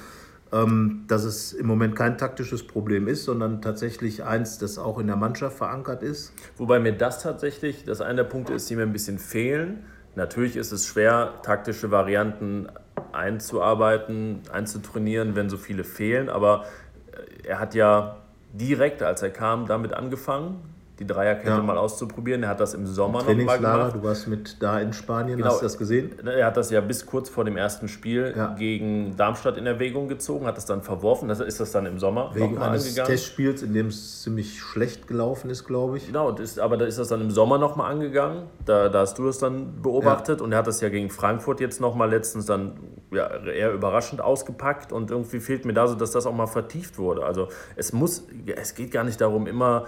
dass es im Moment kein taktisches Problem ist, sondern tatsächlich eins, das auch in der Mannschaft verankert ist. Wobei mir das tatsächlich, das einer der Punkte ist, die mir ein bisschen fehlen. Natürlich ist es schwer, taktische Varianten einzuarbeiten, einzutrainieren, wenn so viele fehlen, aber äh, er hat ja direkt, als er kam, damit angefangen die Dreierkette ja. mal auszuprobieren. Er hat das im Sommer noch mal gemacht. Du warst mit da in Spanien, genau. hast du das gesehen? Er hat das ja bis kurz vor dem ersten Spiel ja. gegen Darmstadt in Erwägung gezogen, hat das dann verworfen. Das ist das dann im Sommer Wegen eines angegangen. Testspiels, in dem es ziemlich schlecht gelaufen ist, glaube ich. Genau, ist, aber da ist das dann im Sommer nochmal angegangen. Da, da hast du das dann beobachtet ja. und er hat das ja gegen Frankfurt jetzt nochmal letztens dann ja, eher überraschend ausgepackt und irgendwie fehlt mir da so, dass das auch mal vertieft wurde. Also es muss, es geht gar nicht darum, immer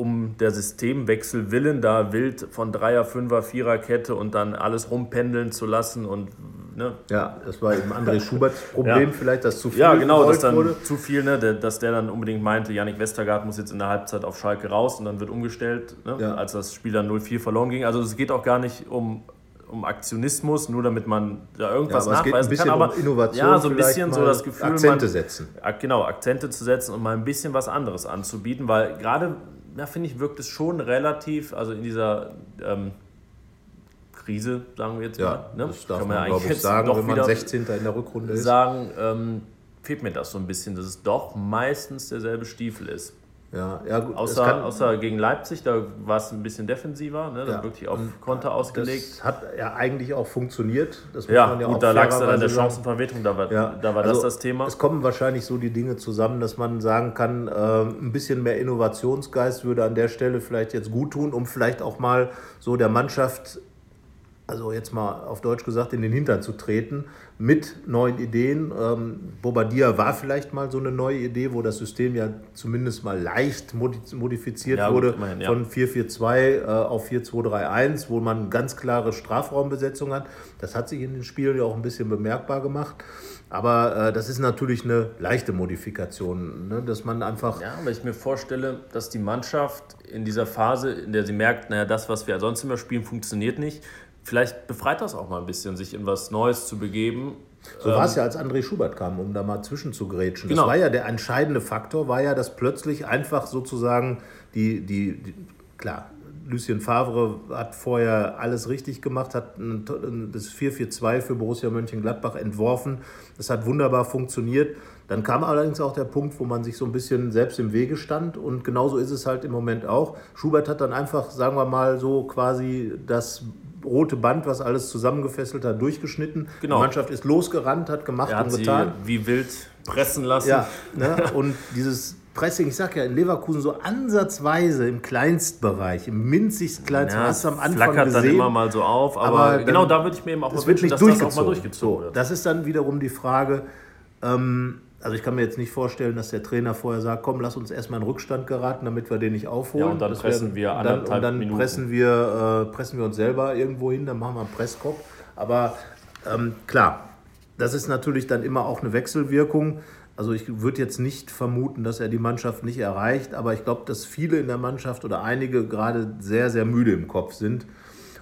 um der Systemwechsel willen, da wild von Dreier, Fünfer, Viererkette und dann alles rumpendeln zu lassen und Ne? Ja, das war eben André Schuberts Problem, ja. vielleicht, dass zu viel Ja, genau, dass dann wurde. zu viel, ne, der, dass der dann unbedingt meinte, Janik Westergaard muss jetzt in der Halbzeit auf Schalke raus und dann wird umgestellt, ne, ja. als das Spiel dann 0-4 verloren ging. Also es geht auch gar nicht um, um Aktionismus, nur damit man da irgendwas ja, aber nachweisen kann. Aber um Innovation ja, so ein bisschen so das Gefühl, Akzente man, setzen. Genau, Akzente zu setzen und mal ein bisschen was anderes anzubieten, weil gerade da finde ich, wirkt es schon relativ, also in dieser ähm, Krise, sagen wir jetzt ja, mal. Ne? Das darf Kann man, man glaube ich, sagen, wenn man 16. in der Rückrunde ist. Sagen, ähm, fehlt mir das so ein bisschen, dass es doch meistens derselbe Stiefel ist. Ja, ja gut. Außer, kann, außer gegen Leipzig, da war es ein bisschen defensiver, ne? ja, wirklich auf Konter ausgelegt. Das hat ja eigentlich auch funktioniert. Das muss ja, man ja gut, auch da lag es dann an der Chancenverwertung, da war, ja, da war also das das Thema. Es kommen wahrscheinlich so die Dinge zusammen, dass man sagen kann, äh, ein bisschen mehr Innovationsgeist würde an der Stelle vielleicht jetzt gut tun, um vielleicht auch mal so der Mannschaft also jetzt mal auf Deutsch gesagt, in den Hintern zu treten mit neuen Ideen. Ähm, Bobadilla war vielleicht mal so eine neue Idee, wo das System ja zumindest mal leicht modifiziert ja, wurde immerhin, ja. von 4-4-2 äh, auf 4-2-3-1, wo man ganz klare Strafraumbesetzung hat. Das hat sich in den Spielen ja auch ein bisschen bemerkbar gemacht. Aber äh, das ist natürlich eine leichte Modifikation, ne? dass man einfach. Ja, weil ich mir vorstelle, dass die Mannschaft in dieser Phase, in der sie merkt, naja, das, was wir sonst immer spielen, funktioniert nicht, vielleicht befreit das auch mal ein bisschen, sich in was Neues zu begeben. So war es ähm, ja, als André Schubert kam, um da mal zwischen zu grätschen. Genau. Das war ja der entscheidende Faktor, war ja, dass plötzlich einfach sozusagen die, die, die klar, Lucien Favre hat vorher alles richtig gemacht, hat das 4-4-2 für Borussia Mönchengladbach entworfen. Das hat wunderbar funktioniert. Dann kam allerdings auch der Punkt, wo man sich so ein bisschen selbst im Wege stand. Und genauso ist es halt im Moment auch. Schubert hat dann einfach, sagen wir mal, so quasi das rote Band, was alles zusammengefesselt hat, durchgeschnitten. Genau. Die Mannschaft ist losgerannt, hat gemacht hat und getan. wie wild pressen lassen. Ja, ne? und dieses Pressing, ich sage ja, in Leverkusen so ansatzweise im Kleinstbereich, im minzigst Kleinst, ja, hast du am Anfang flackert gesehen. dann immer mal so auf, aber, aber genau da würde ich mir eben auch mal wünschen, dass das auch mal durchgezogen wird. Das ist dann wiederum die Frage, ähm, also ich kann mir jetzt nicht vorstellen, dass der Trainer vorher sagt, komm, lass uns erstmal in Rückstand geraten, damit wir den nicht aufholen. Ja, und dann das pressen wir anderthalb dann, Und dann Minuten. Pressen, wir, äh, pressen wir uns selber irgendwo hin, dann machen wir einen Presskopf. Aber ähm, klar, das ist natürlich dann immer auch eine Wechselwirkung. Also ich würde jetzt nicht vermuten, dass er die Mannschaft nicht erreicht, aber ich glaube, dass viele in der Mannschaft oder einige gerade sehr, sehr müde im Kopf sind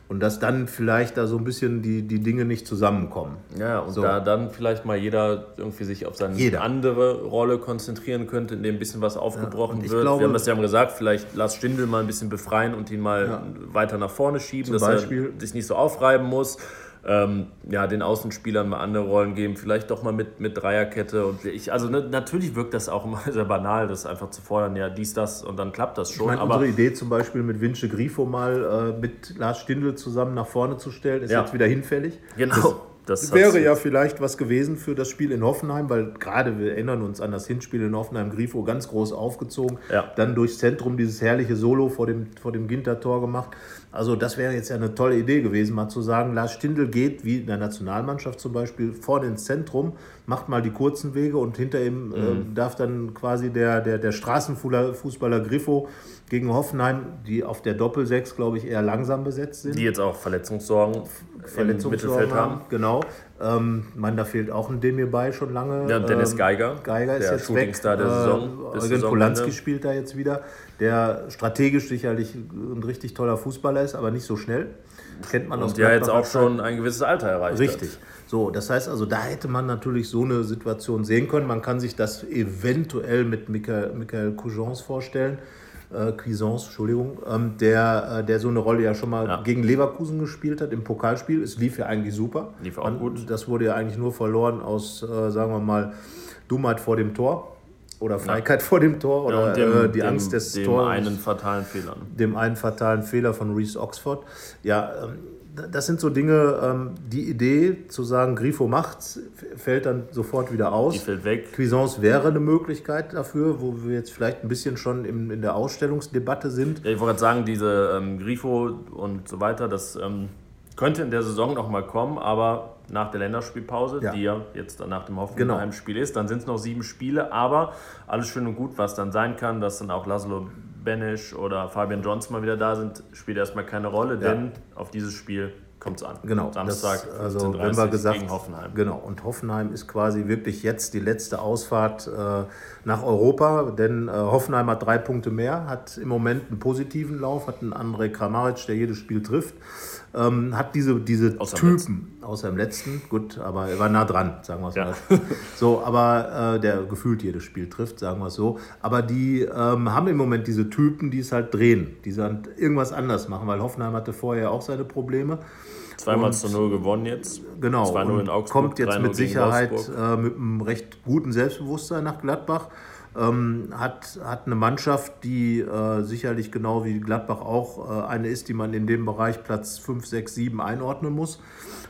und dass dann vielleicht da so ein bisschen die, die Dinge nicht zusammenkommen. Ja, und So. da dann vielleicht mal jeder irgendwie sich auf seine Jeder. andere Rolle konzentrieren könnte, in dem ein bisschen was aufgebrochen ich wird. glaube- Wir haben das ja gesagt, vielleicht Lars Stindl mal ein bisschen befreien und ihn mal weiter nach vorne schieben, Zum dass Beispiel. er sich nicht so aufreiben muss. Ähm, ja, den Außenspielern mal andere Rollen geben, vielleicht doch mal mit, mit Dreierkette. Und ich, also ne, natürlich wirkt das auch immer sehr banal, das einfach zu fordern, ja, dies, das und dann klappt das Ich schon. meine, aber unsere Idee zum Beispiel mit Vince Grifo mal äh, mit Lars Stindl zusammen nach vorne zu stellen, ist Ja. jetzt wieder hinfällig. genau, das Wäre hat's- ja vielleicht was gewesen für das Spiel in Hoffenheim, weil gerade wir erinnern uns an das Hinspiel in Hoffenheim, Grifo ganz groß aufgezogen, Ja. dann durchs Zentrum dieses herrliche Solo vor dem, vor dem Ginter-Tor gemacht. Also das wäre jetzt ja eine tolle Idee gewesen, mal zu sagen, Lars Stindl geht, wie in der Nationalmannschaft zum Beispiel, vorne ins Zentrum, macht mal die kurzen Wege und hinter ihm Mhm. äh, darf dann quasi der, der, der Straßenfußballer Grifo gegen Hoffenheim, die auf der Doppel-6, glaube ich, eher langsam besetzt sind. die jetzt auch Verletzungssorgen im Verletzungssorgen Mittelfeld haben. Genau. Ähm, man, da fehlt auch ein Demir bei schon lange. Ja, Dennis ähm, Geiger, Geiger ist der jetzt weg. Shootingstar der Saison bis Eugen. Polanski spielt da jetzt wieder, der strategisch sicherlich ein richtig toller Fußballer ist, aber nicht so schnell. Kennt man aus Und der jetzt auch schon ein gewisses Alter erreicht Richtig. hat. So, das heißt also, da hätte man natürlich so eine Situation sehen können. Man kann sich das eventuell mit Michael, Michael Cousins vorstellen. Äh, Cuisance, Entschuldigung, ähm, der, äh, der so eine Rolle ja schon mal Ja. gegen Leverkusen gespielt hat im Pokalspiel. Es lief ja eigentlich super. Lief auch Man, gut. Das wurde ja eigentlich nur verloren aus, äh, sagen wir mal, Dummheit vor dem Tor oder Feigheit vor dem Tor oder und dem, äh, die dem, Angst des dem Tors einen fatalen Fehlern. dem einen fatalen Fehler von Reese Oxford. Ja, ähm, das sind so Dinge, ähm, die Idee zu sagen, Grifo macht's, fällt dann sofort wieder Die aus. fällt weg. Cuisance wäre eine Möglichkeit dafür, wo wir jetzt vielleicht ein bisschen schon in, in der Ausstellungsdebatte sind. Ja, ich wollte gerade sagen, diese ähm, Grifo und so weiter, das ähm, könnte in der Saison noch mal kommen, aber nach der Länderspielpause, Ja. die ja jetzt nach dem Genau. Hoffenheim-Spiel ist, dann sind es noch sieben Spiele, aber alles schön und gut, was dann sein kann, dass dann auch Laszlo Benesch oder Fabian Johnson mal wieder da sind, spielt erstmal keine Rolle, denn auf dieses Spiel kommt es an. Genau, Samstag, das, also 15:30 wenn wir gesagt, gegen Hoffenheim. Genau, und Hoffenheim ist quasi wirklich jetzt die letzte Ausfahrt äh, nach Europa, denn äh, Hoffenheim hat drei Punkte mehr, hat im Moment einen positiven Lauf, hat einen André Kramaric, der jedes Spiel trifft, ähm, hat diese, diese Außer Typen, außer im letzten, gut, aber er war nah dran, sagen wir es Ja. mal. So, aber äh, der gefühlt jedes Spiel trifft, sagen wir es so. Aber die ähm, haben im Moment diese Typen, die es halt drehen, die dann irgendwas anders machen, weil Hoffenheim hatte vorher auch seine Probleme. Zweimal zu null gewonnen jetzt. Genau, 2-0 in Augsburg, kommt jetzt 3-0 mit Sicherheit äh, mit einem recht guten Selbstbewusstsein nach Gladbach. Ähm, hat, hat eine Mannschaft, die äh, sicherlich genau wie Gladbach auch äh, eine ist, die man in dem Bereich Platz 5, 6, 7 einordnen muss.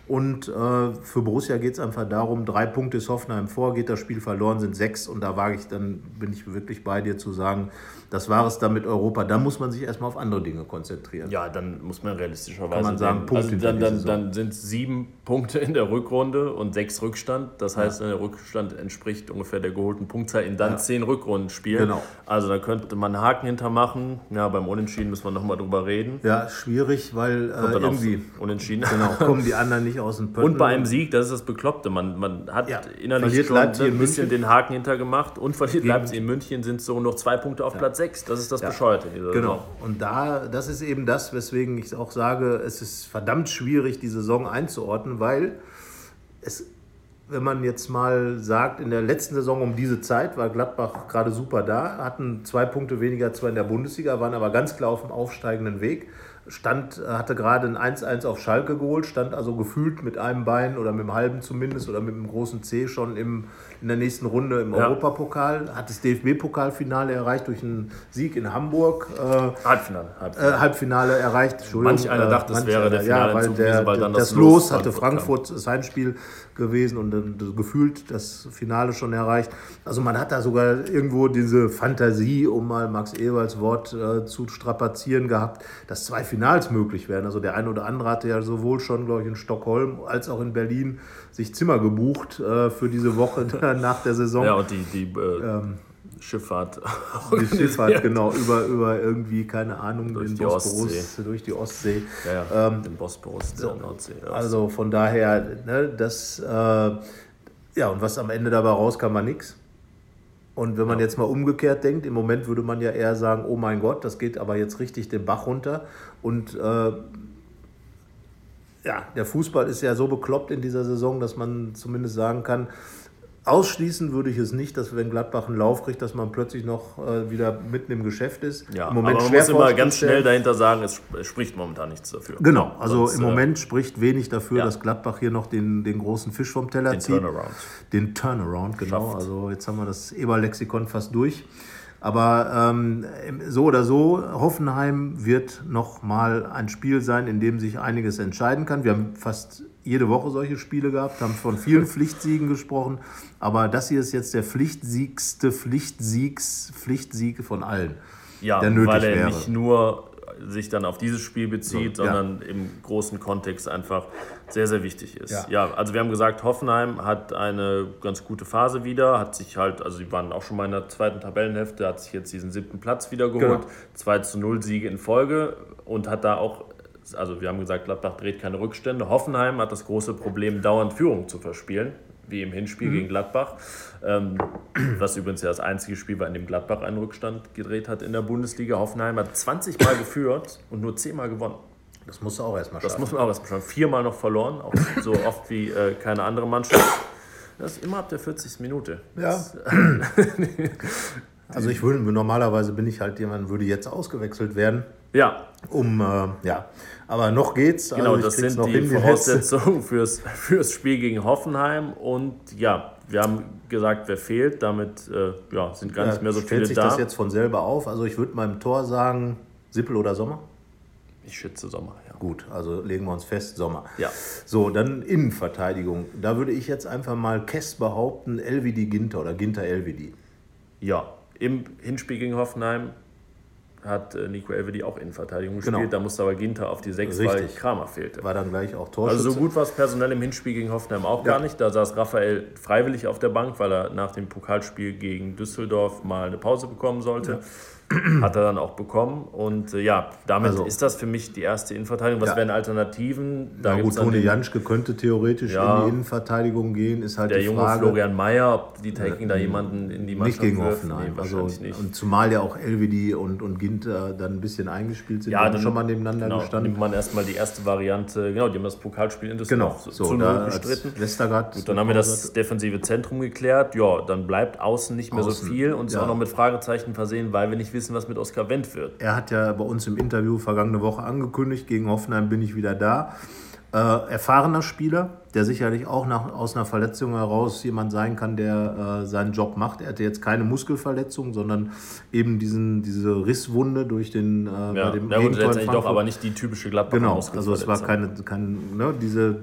Und äh, für Borussia geht es einfach darum, drei Punkte ist Hoffenheim vor, geht das Spiel verloren, sind sechs. Und da wage ich dann, bin ich wirklich bei dir zu sagen, das war es dann mit Europa. Da muss man sich erstmal auf andere Dinge konzentrieren. Ja, dann muss man realistischerweise Kann man sagen, nehmen. Punkt also dann, dann, dann sind es sieben Punkte in der Rückrunde und sechs Rückstand. Das heißt, der Rückstand entspricht ungefähr der geholten Punktzahl in dann zehn Rückrundenspielen. Genau. Also da könnte man einen Haken hintermachen. Ja, beim Unentschieden müssen wir nochmal drüber reden. Ja, schwierig, weil äh, dann irgendwie Unentschieden. genau, kommen die anderen nicht aus dem Pötten. Und bei einem Sieg, das ist das Bekloppte. Man, man hat Ja. innerlich schon ein in bisschen München. den Haken hintergemacht und verliert Leipzig in München, sind so noch zwei Punkte auf Platz sechs. Das ist das Bescheuerte. in dieser Genau. Saison. Und da, das ist eben das, weswegen ich auch sage, es ist verdammt schwierig, die Saison einzuordnen, weil es, wenn man jetzt mal sagt, in der letzten Saison um diese Zeit war Gladbach gerade super da, hatten zwei Punkte weniger zwar in der Bundesliga, waren aber ganz klar auf dem aufsteigenden Weg. Stand, hatte gerade ein 1-1 auf Schalke geholt, stand also gefühlt mit einem Bein oder mit dem halben zumindest oder mit dem großen C schon im, in der nächsten Runde im Ja. Europapokal, hat das DFB-Pokalfinale erreicht durch einen Sieg in Hamburg. Äh, Halbfinale. Halbfinale. äh, Halbfinale erreicht. Entschuldigung, Manch einer äh, dachte, es manch wäre der Finale ja, weil der, gewesen, weil dann das, das Los Los hatte Frankfurt Frankfurt das Heimspiel gewesen und dann das gefühlt das Finale schon erreicht. Also man hat da sogar irgendwo diese Fantasie, um mal Max Eberls Wort äh, zu strapazieren gehabt, dass zwei Finals möglich wären. Also der eine oder andere hatte ja sowohl schon, glaube ich, in Stockholm als auch in Berlin sich Zimmer gebucht äh, für diese Woche nach der Saison. Ja, und die, die äh, Schifffahrt. Die Schifffahrt, genau, über, über irgendwie, keine Ahnung, Durch den die Bosporus, Ostsee. durch die Ostsee. Ja, ja, den Bosporus der Nordsee. Ja. Also von daher, ne, das, äh, ja, und was am Ende dabei rauskam, war nichts. Und wenn man ja. jetzt mal umgekehrt denkt, im Moment würde man ja eher sagen, oh mein Gott, das geht aber jetzt richtig den Bach runter. Und äh, ja, der Fußball ist ja so bekloppt in dieser Saison, dass man zumindest sagen kann, Ausschließen würde ich es nicht, dass wenn Gladbach einen Lauf kriegt, dass man plötzlich noch äh, wieder mitten im Geschäft ist. Ja, Im Moment aber man muss immer ganz schnell dahinter sagen, es spricht momentan nichts dafür. Genau, also Sonst, im äh, Moment spricht wenig dafür, ja. dass Gladbach hier noch den, den großen Fisch vom Teller den zieht. Den Turnaround. Den Turnaround, genau. Schafft. Also jetzt haben wir das Eber-Lexikon fast durch. Aber ähm, so oder so, Hoffenheim wird noch mal ein Spiel sein, in dem sich einiges entscheiden kann. Wir haben fast jede Woche solche Spiele gehabt, haben von vielen Pflichtsiegen gesprochen, aber das hier ist jetzt der pflichtsiegste Pflichtsiegs, Pflichtsieg von allen. Ja, der nötig weil er wäre. nicht nur sich dann auf dieses Spiel bezieht, so, sondern ja. im großen Kontext einfach sehr, sehr wichtig ist. Ja. ja. also wir haben gesagt, Hoffenheim hat eine ganz gute Phase wieder, hat sich halt, also sie waren auch schon mal in der zweiten Tabellenhälfte, hat sich jetzt diesen siebten Platz wieder geholt, genau. 2 zu 0 Siege in Folge und hat da auch also wir haben gesagt, Gladbach dreht keine Rückstände. Hoffenheim hat das große Problem, dauernd Führung zu verspielen, wie im Hinspiel mhm. gegen Gladbach. Ähm, was übrigens ja das einzige Spiel war, in dem Gladbach einen Rückstand gedreht hat in der Bundesliga. Hoffenheim hat 20 Mal geführt und nur 10 Mal gewonnen. Das musst du auch erstmal schaffen. Das muss man auch erstmal schaffen. Viermal noch verloren, auch so oft wie äh, keine andere Mannschaft. Das ist immer ab der 40. Minute. Ja. also ich würde, normalerweise bin ich halt jemand, würde jetzt ausgewechselt werden. Ja. Um, äh, ja. Aber noch geht's. Genau, also das sind die hin, Voraussetzungen fürs, fürs Spiel gegen Hoffenheim. Und ja, wir haben gesagt, wer fehlt. Damit äh, ja, sind gar ja, nicht mehr so viele da. Stellt sich das jetzt von selber auf? Also ich würde meinem Tor sagen, Sippel oder Sommer? Ich schätze Sommer, ja. Gut, also legen wir uns fest, Sommer. Ja. So, dann Innenverteidigung. Da würde ich jetzt einfach mal Kess behaupten, Elvidi Ginter oder Ginter Elvidi. Ja, im Hinspiel gegen Hoffenheim hat äh, Nico Elvedi auch Innenverteidigung gespielt. Genau. Da musste aber Ginter auf die 6, weil Kramer fehlte. War dann gleich auch Torschütze. Also so gut war es personell im Hinspiel gegen Hoffenheim auch ja. gar nicht. Da saß Raphael freiwillig auf der Bank, weil er nach dem Pokalspiel gegen Düsseldorf mal eine Pause bekommen sollte. Ja. hat er dann auch bekommen. Und äh, ja, damit also, ist das für mich die erste Innenverteidigung. Was ja. wären Alternativen? Da ja, gut, Toni Janschke könnte theoretisch ja, in die Innenverteidigung gehen, ist halt der die junge Frage. Florian Mayer, ob die Taking da jemanden in die Mannschaft Nicht gegen Hoffenheim. Nee, also, nicht. Und zumal ja auch Elvedi und, und Ginter dann ein bisschen eingespielt sind, ja, dann schon mal nebeneinander genau, gestanden. nimmt man erstmal die erste Variante, genau, die haben das Pokalspiel in Düsseldorf genau, so, zu da bestritten. Gut, dann haben wir das defensive Zentrum geklärt. Ja, dann bleibt außen nicht mehr außen, so viel und ja. auch noch mit Fragezeichen versehen, weil wir nicht wissen, was mit Oskar Wendt wird. Er hat ja bei uns im Interview vergangene Woche angekündigt, gegen Hoffenheim bin ich wieder da. Äh, erfahrener Spieler, der sicherlich auch nach, aus einer Verletzung heraus jemand sein kann, der äh, seinen Job macht. Er hatte jetzt keine Muskelverletzung, sondern eben diesen, diese Risswunde durch den äh, ja, bei dem ja, gut, letztendlich doch, aber nicht die typische Gladbacher Genau, also es war keine, keine ne, diese,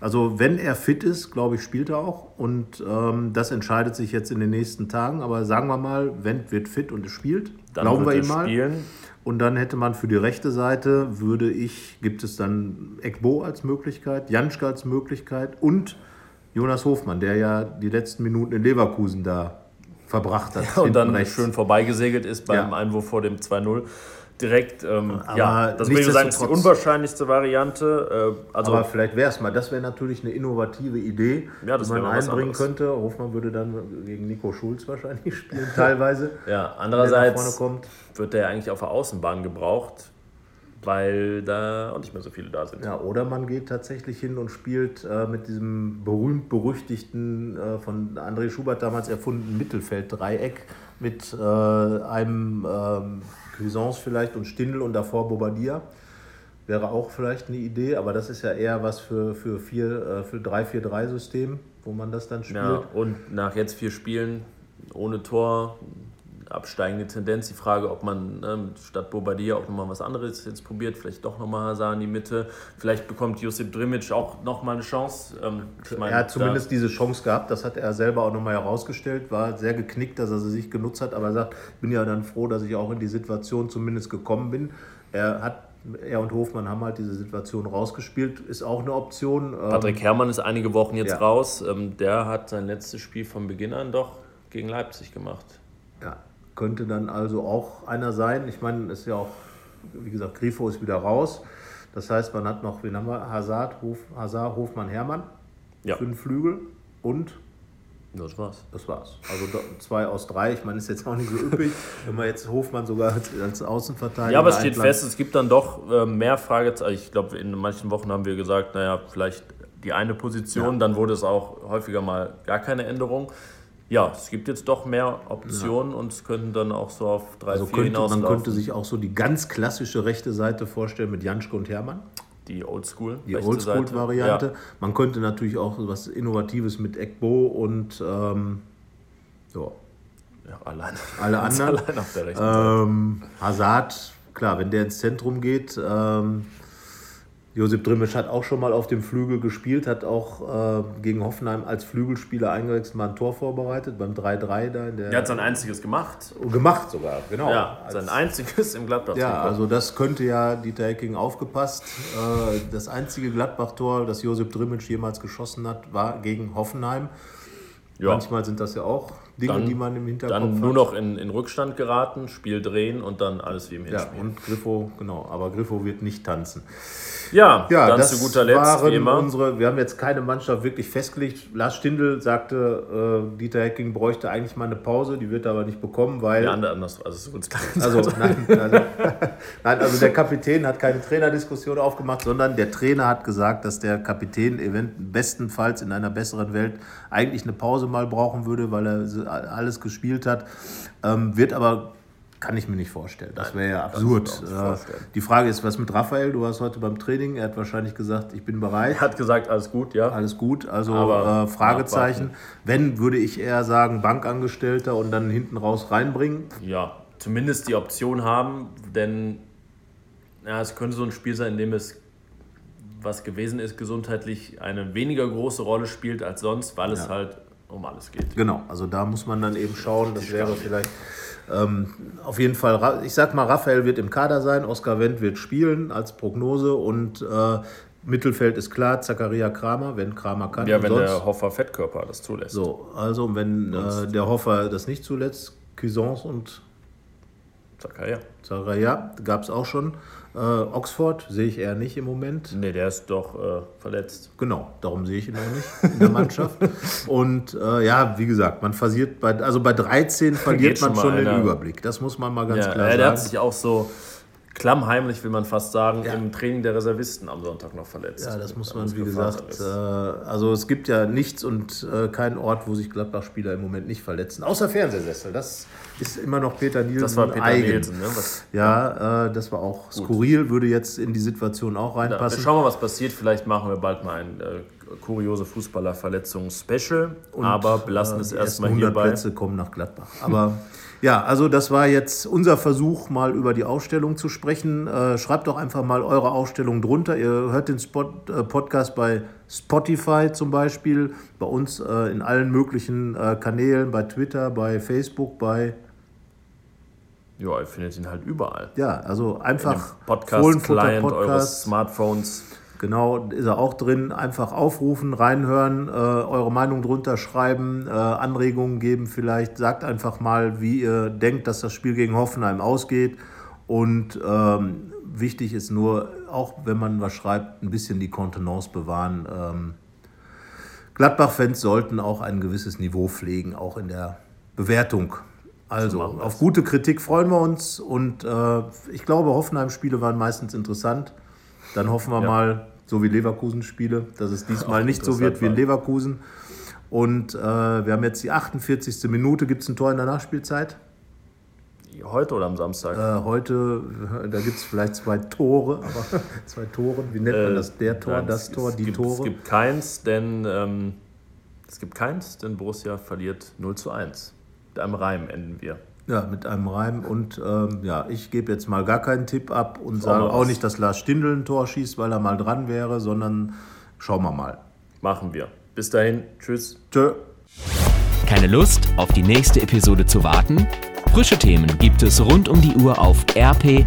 also wenn er fit ist, glaube ich, spielt er auch und ähm, das entscheidet sich jetzt in den nächsten Tagen. Aber sagen wir mal, Wendt wird fit und es spielt, Dann glauben wir ihm mal. Spielen. Und dann hätte man für die rechte Seite, würde ich, gibt es dann Ekbo als Möglichkeit, Janschke als Möglichkeit und Jonas Hofmann, der ja die letzten Minuten in Leverkusen da verbracht hat. Ja, und dann rechts. schön vorbeigesegelt ist beim ja. Einwurf vor dem 2-0 direkt. Ähm, ja, das würde ich sagen, ist die unwahrscheinlichste Variante. Äh, also aber vielleicht wäre es mal, das wäre natürlich eine innovative Idee, ja, die man einbringen könnte. Hofmann würde dann gegen Nico Schulz wahrscheinlich spielen, teilweise. ja, andererseits wird der eigentlich auf der Außenbahn gebraucht weil da auch nicht mehr so viele da sind. Ja, oder man geht tatsächlich hin und spielt äh, mit diesem berühmt-berüchtigten, äh, von André Schubert damals erfundenen Mittelfelddreieck mit äh, einem ähm, Cuisance vielleicht und Stindl und davor Bobadilla. Wäre auch vielleicht eine Idee, aber das ist ja eher was für, für, vier, äh, für 3-4-3-System, wo man das dann spielt. Ja, und nach jetzt vier Spielen ohne Tor absteigende Tendenz. Die Frage, ob man ne, statt Bobadilla auch nochmal was anderes jetzt probiert, vielleicht doch nochmal Hazard in die Mitte. Vielleicht bekommt Josip Drimic auch nochmal eine Chance. Ähm, ich mein, er hat zumindest diese Chance gehabt, das hat er selber auch nochmal herausgestellt, war sehr geknickt, dass er sie sich genutzt hat, aber er sagt, ich bin ja dann froh, dass ich auch in die Situation zumindest gekommen bin. Er hat er und Hofmann haben halt diese Situation rausgespielt, ist auch eine Option. Patrick Herrmann ist einige Wochen jetzt ja. raus. Ähm, der hat sein letztes Spiel von Beginn an doch gegen Leipzig gemacht. Ja, könnte dann also auch einer sein. Ich meine, es ist ja auch, wie gesagt, Grifo ist wieder raus. Das heißt, man hat noch, wen haben wir? Hazard, Hof, Hazard Hofmann, Hermann. Ja. Fünf Flügel und Das war's. Das war's. Also zwei aus drei. Ich meine, ist jetzt auch nicht so üppig, wenn man jetzt Hofmann sogar als, als Außenverteidiger Ja, aber es steht fest, es gibt dann doch äh, mehr Fragezeichen. Ich glaube, in manchen Wochen haben wir gesagt, naja, vielleicht die eine Position, dann wurde es auch häufiger mal gar keine Änderung. Ja, es gibt jetzt doch mehr Optionen und es könnten dann auch so auf drei, Also vier könnte, man hinauslaufen. könnte sich auch so die ganz klassische rechte Seite vorstellen mit Janschke und Hermann. die Oldschool, Die. Oldschool-Variante. Ja. Man könnte natürlich auch was Innovatives mit Ekbo und ähm, ja, Ja, allein. alle anderen. Allein auf der rechten Seite. Ähm, Hazard, klar, wenn der ins Zentrum geht. Ähm, Josip Drimisch hat auch schon mal auf dem Flügel gespielt, hat auch äh, gegen Hoffenheim als Flügelspieler eingewechselt, mal ein Tor vorbereitet, beim 3-3 da. In der Er hat sein einziges gemacht. gemacht sogar, genau. Ja, Als- sein einziges im gladbach ja, also das könnte ja Dieter Hecking aufgepasst. Äh, das einzige Gladbach-Tor, das Josip Drimic jemals geschossen hat, war gegen Hoffenheim. ja. Manchmal sind das ja auch Dinge, Dann- die man im Hinterkopf Dann hat. nur noch in, in Rückstand geraten, Spiel drehen und dann alles wie im Ja, Hinspiel. und Griffo, genau, aber Griffo wird nicht tanzen. Ja, Ja, dann das zu guter Letzt, waren wie immer. unsere, wir haben jetzt keine Mannschaft wirklich festgelegt. Lars Stindl sagte, äh, Dieter Hecking bräuchte eigentlich mal eine Pause, die wird er aber nicht bekommen, weil... Ja, andere- anders, also so uns klar. Also, nein, also, nein, also der Kapitän hat keine Trainerdiskussion aufgemacht, sondern der Trainer hat gesagt, dass der Kapitän event bestenfalls in einer besseren Welt eigentlich eine Pause mal brauchen würde, weil er alles gespielt hat. Ähm, wird aber, kann ich mir nicht vorstellen. Das wäre ja absurd. Äh, die Frage ist, was mit Raphael? Du warst heute beim Training. Er hat wahrscheinlich gesagt, ich bin bereit. Er hat gesagt, alles gut, ja. Alles gut, also Aber äh, Fragezeichen. Wenn, würde ich eher sagen, Bankangestellter und dann hinten raus reinbringen. Ja, zumindest die Option haben, denn ja, es könnte so ein Spiel sein, in dem es, was gewesen ist, gesundheitlich eine weniger große Rolle spielt als sonst, weil es halt um alles geht. Genau, also da muss man dann eben schauen, das wäre vielleicht ähm, auf jeden Fall, ich sag mal, Raphael wird im Kader sein, Oskar Wendt wird spielen als Prognose und äh, Mittelfeld ist klar, Zakaria Kramer, wenn Kramer kann. Ja, wenn sonst, der Hoffer Fettkörper das zulässt. so, also wenn äh, der Hoffer das nicht zuletzt, Cuisance und Zakaria. Zakaria gab es auch schon. Äh, Oxford sehe ich eher nicht im Moment. Nee, der ist doch äh, verletzt. Genau, darum sehe ich ihn auch nicht in der Mannschaft. Und äh, ja, wie gesagt, man verliert bei, also bei 13 verliert Geht man schon schon den. Überblick. Das muss man mal ganz Ja, klar äh, der hat sagen. sich auch so klammheimlich, will man fast sagen, im Training der Reservisten am Sonntag noch verletzt. Ja, das muss man, wie gesagt, äh, also es gibt ja nichts und äh, keinen Ort, wo sich Gladbach-Spieler im Moment nicht verletzen. Außer Fernsehsessel. Das ist immer noch Peter Nielsen das war Peter eigen. Nielsen, ne? Was, Ja, äh, das war auch skurril, würde jetzt in die Situation auch Ja, wir reinpassen. schauen mal, was passiert. Vielleicht machen wir bald mal ein äh, kuriose Fußballer-Verletzungs-Special. Aber belassen Äh, es ersten erstmal 100 hierbei. Plätze kommen nach Gladbach. Aber ja, also das war jetzt unser Versuch, mal über die Ausstellung zu sprechen. Äh, schreibt doch einfach mal eure Ausstellung drunter. Ihr hört den Spot, äh, Podcast bei Spotify zum Beispiel, bei uns äh, in allen möglichen äh, Kanälen, bei Twitter, bei Facebook, bei Ja, ihr findet ihn halt überall. ja, also einfach Podcast-Client eures Podcast. Smartphones. Genau, ist er auch drin. Einfach aufrufen, reinhören, äh, eure Meinung drunter schreiben, äh, Anregungen geben vielleicht. Sagt einfach mal, wie ihr denkt, dass das Spiel gegen Hoffenheim ausgeht. Und ähm, wichtig ist nur, auch wenn man was schreibt, ein bisschen die Kontenance bewahren. Ähm, Gladbach-Fans sollten auch ein gewisses Niveau pflegen, auch in der Bewertung. Also, auf gute Kritik freuen wir uns und äh, ich glaube, Hoffenheim-Spiele waren meistens interessant. Dann hoffen wir Ja. mal, so wie Leverkusen-Spiele, dass es diesmal Auch nicht so wird wie in. Leverkusen. Und äh, wir haben jetzt die 48. Minute. Gibt es ein Tor in der Nachspielzeit? Heute oder am Samstag? Äh, heute, da gibt es vielleicht zwei Tore, aber zwei Tore. Wie nennt man Äh, das? Der Tor, nein, das Tor, die gibt, Tore? Es gibt keins, denn ähm, es gibt keins, denn Borussia verliert 0 zu 1. Mit einem Reim enden wir. Ja, mit einem Reim. Und ähm, ja, ich gebe jetzt mal gar keinen Tipp ab und auch sage auch nicht, dass Lars Stindl ein Tor schießt, weil er mal dran wäre, sondern schauen wir mal. Machen wir. Bis dahin, tschüss. Tschö. Keine Lust, auf die nächste Episode zu warten? Frische Themen gibt es rund um die Uhr auf rp-online.de.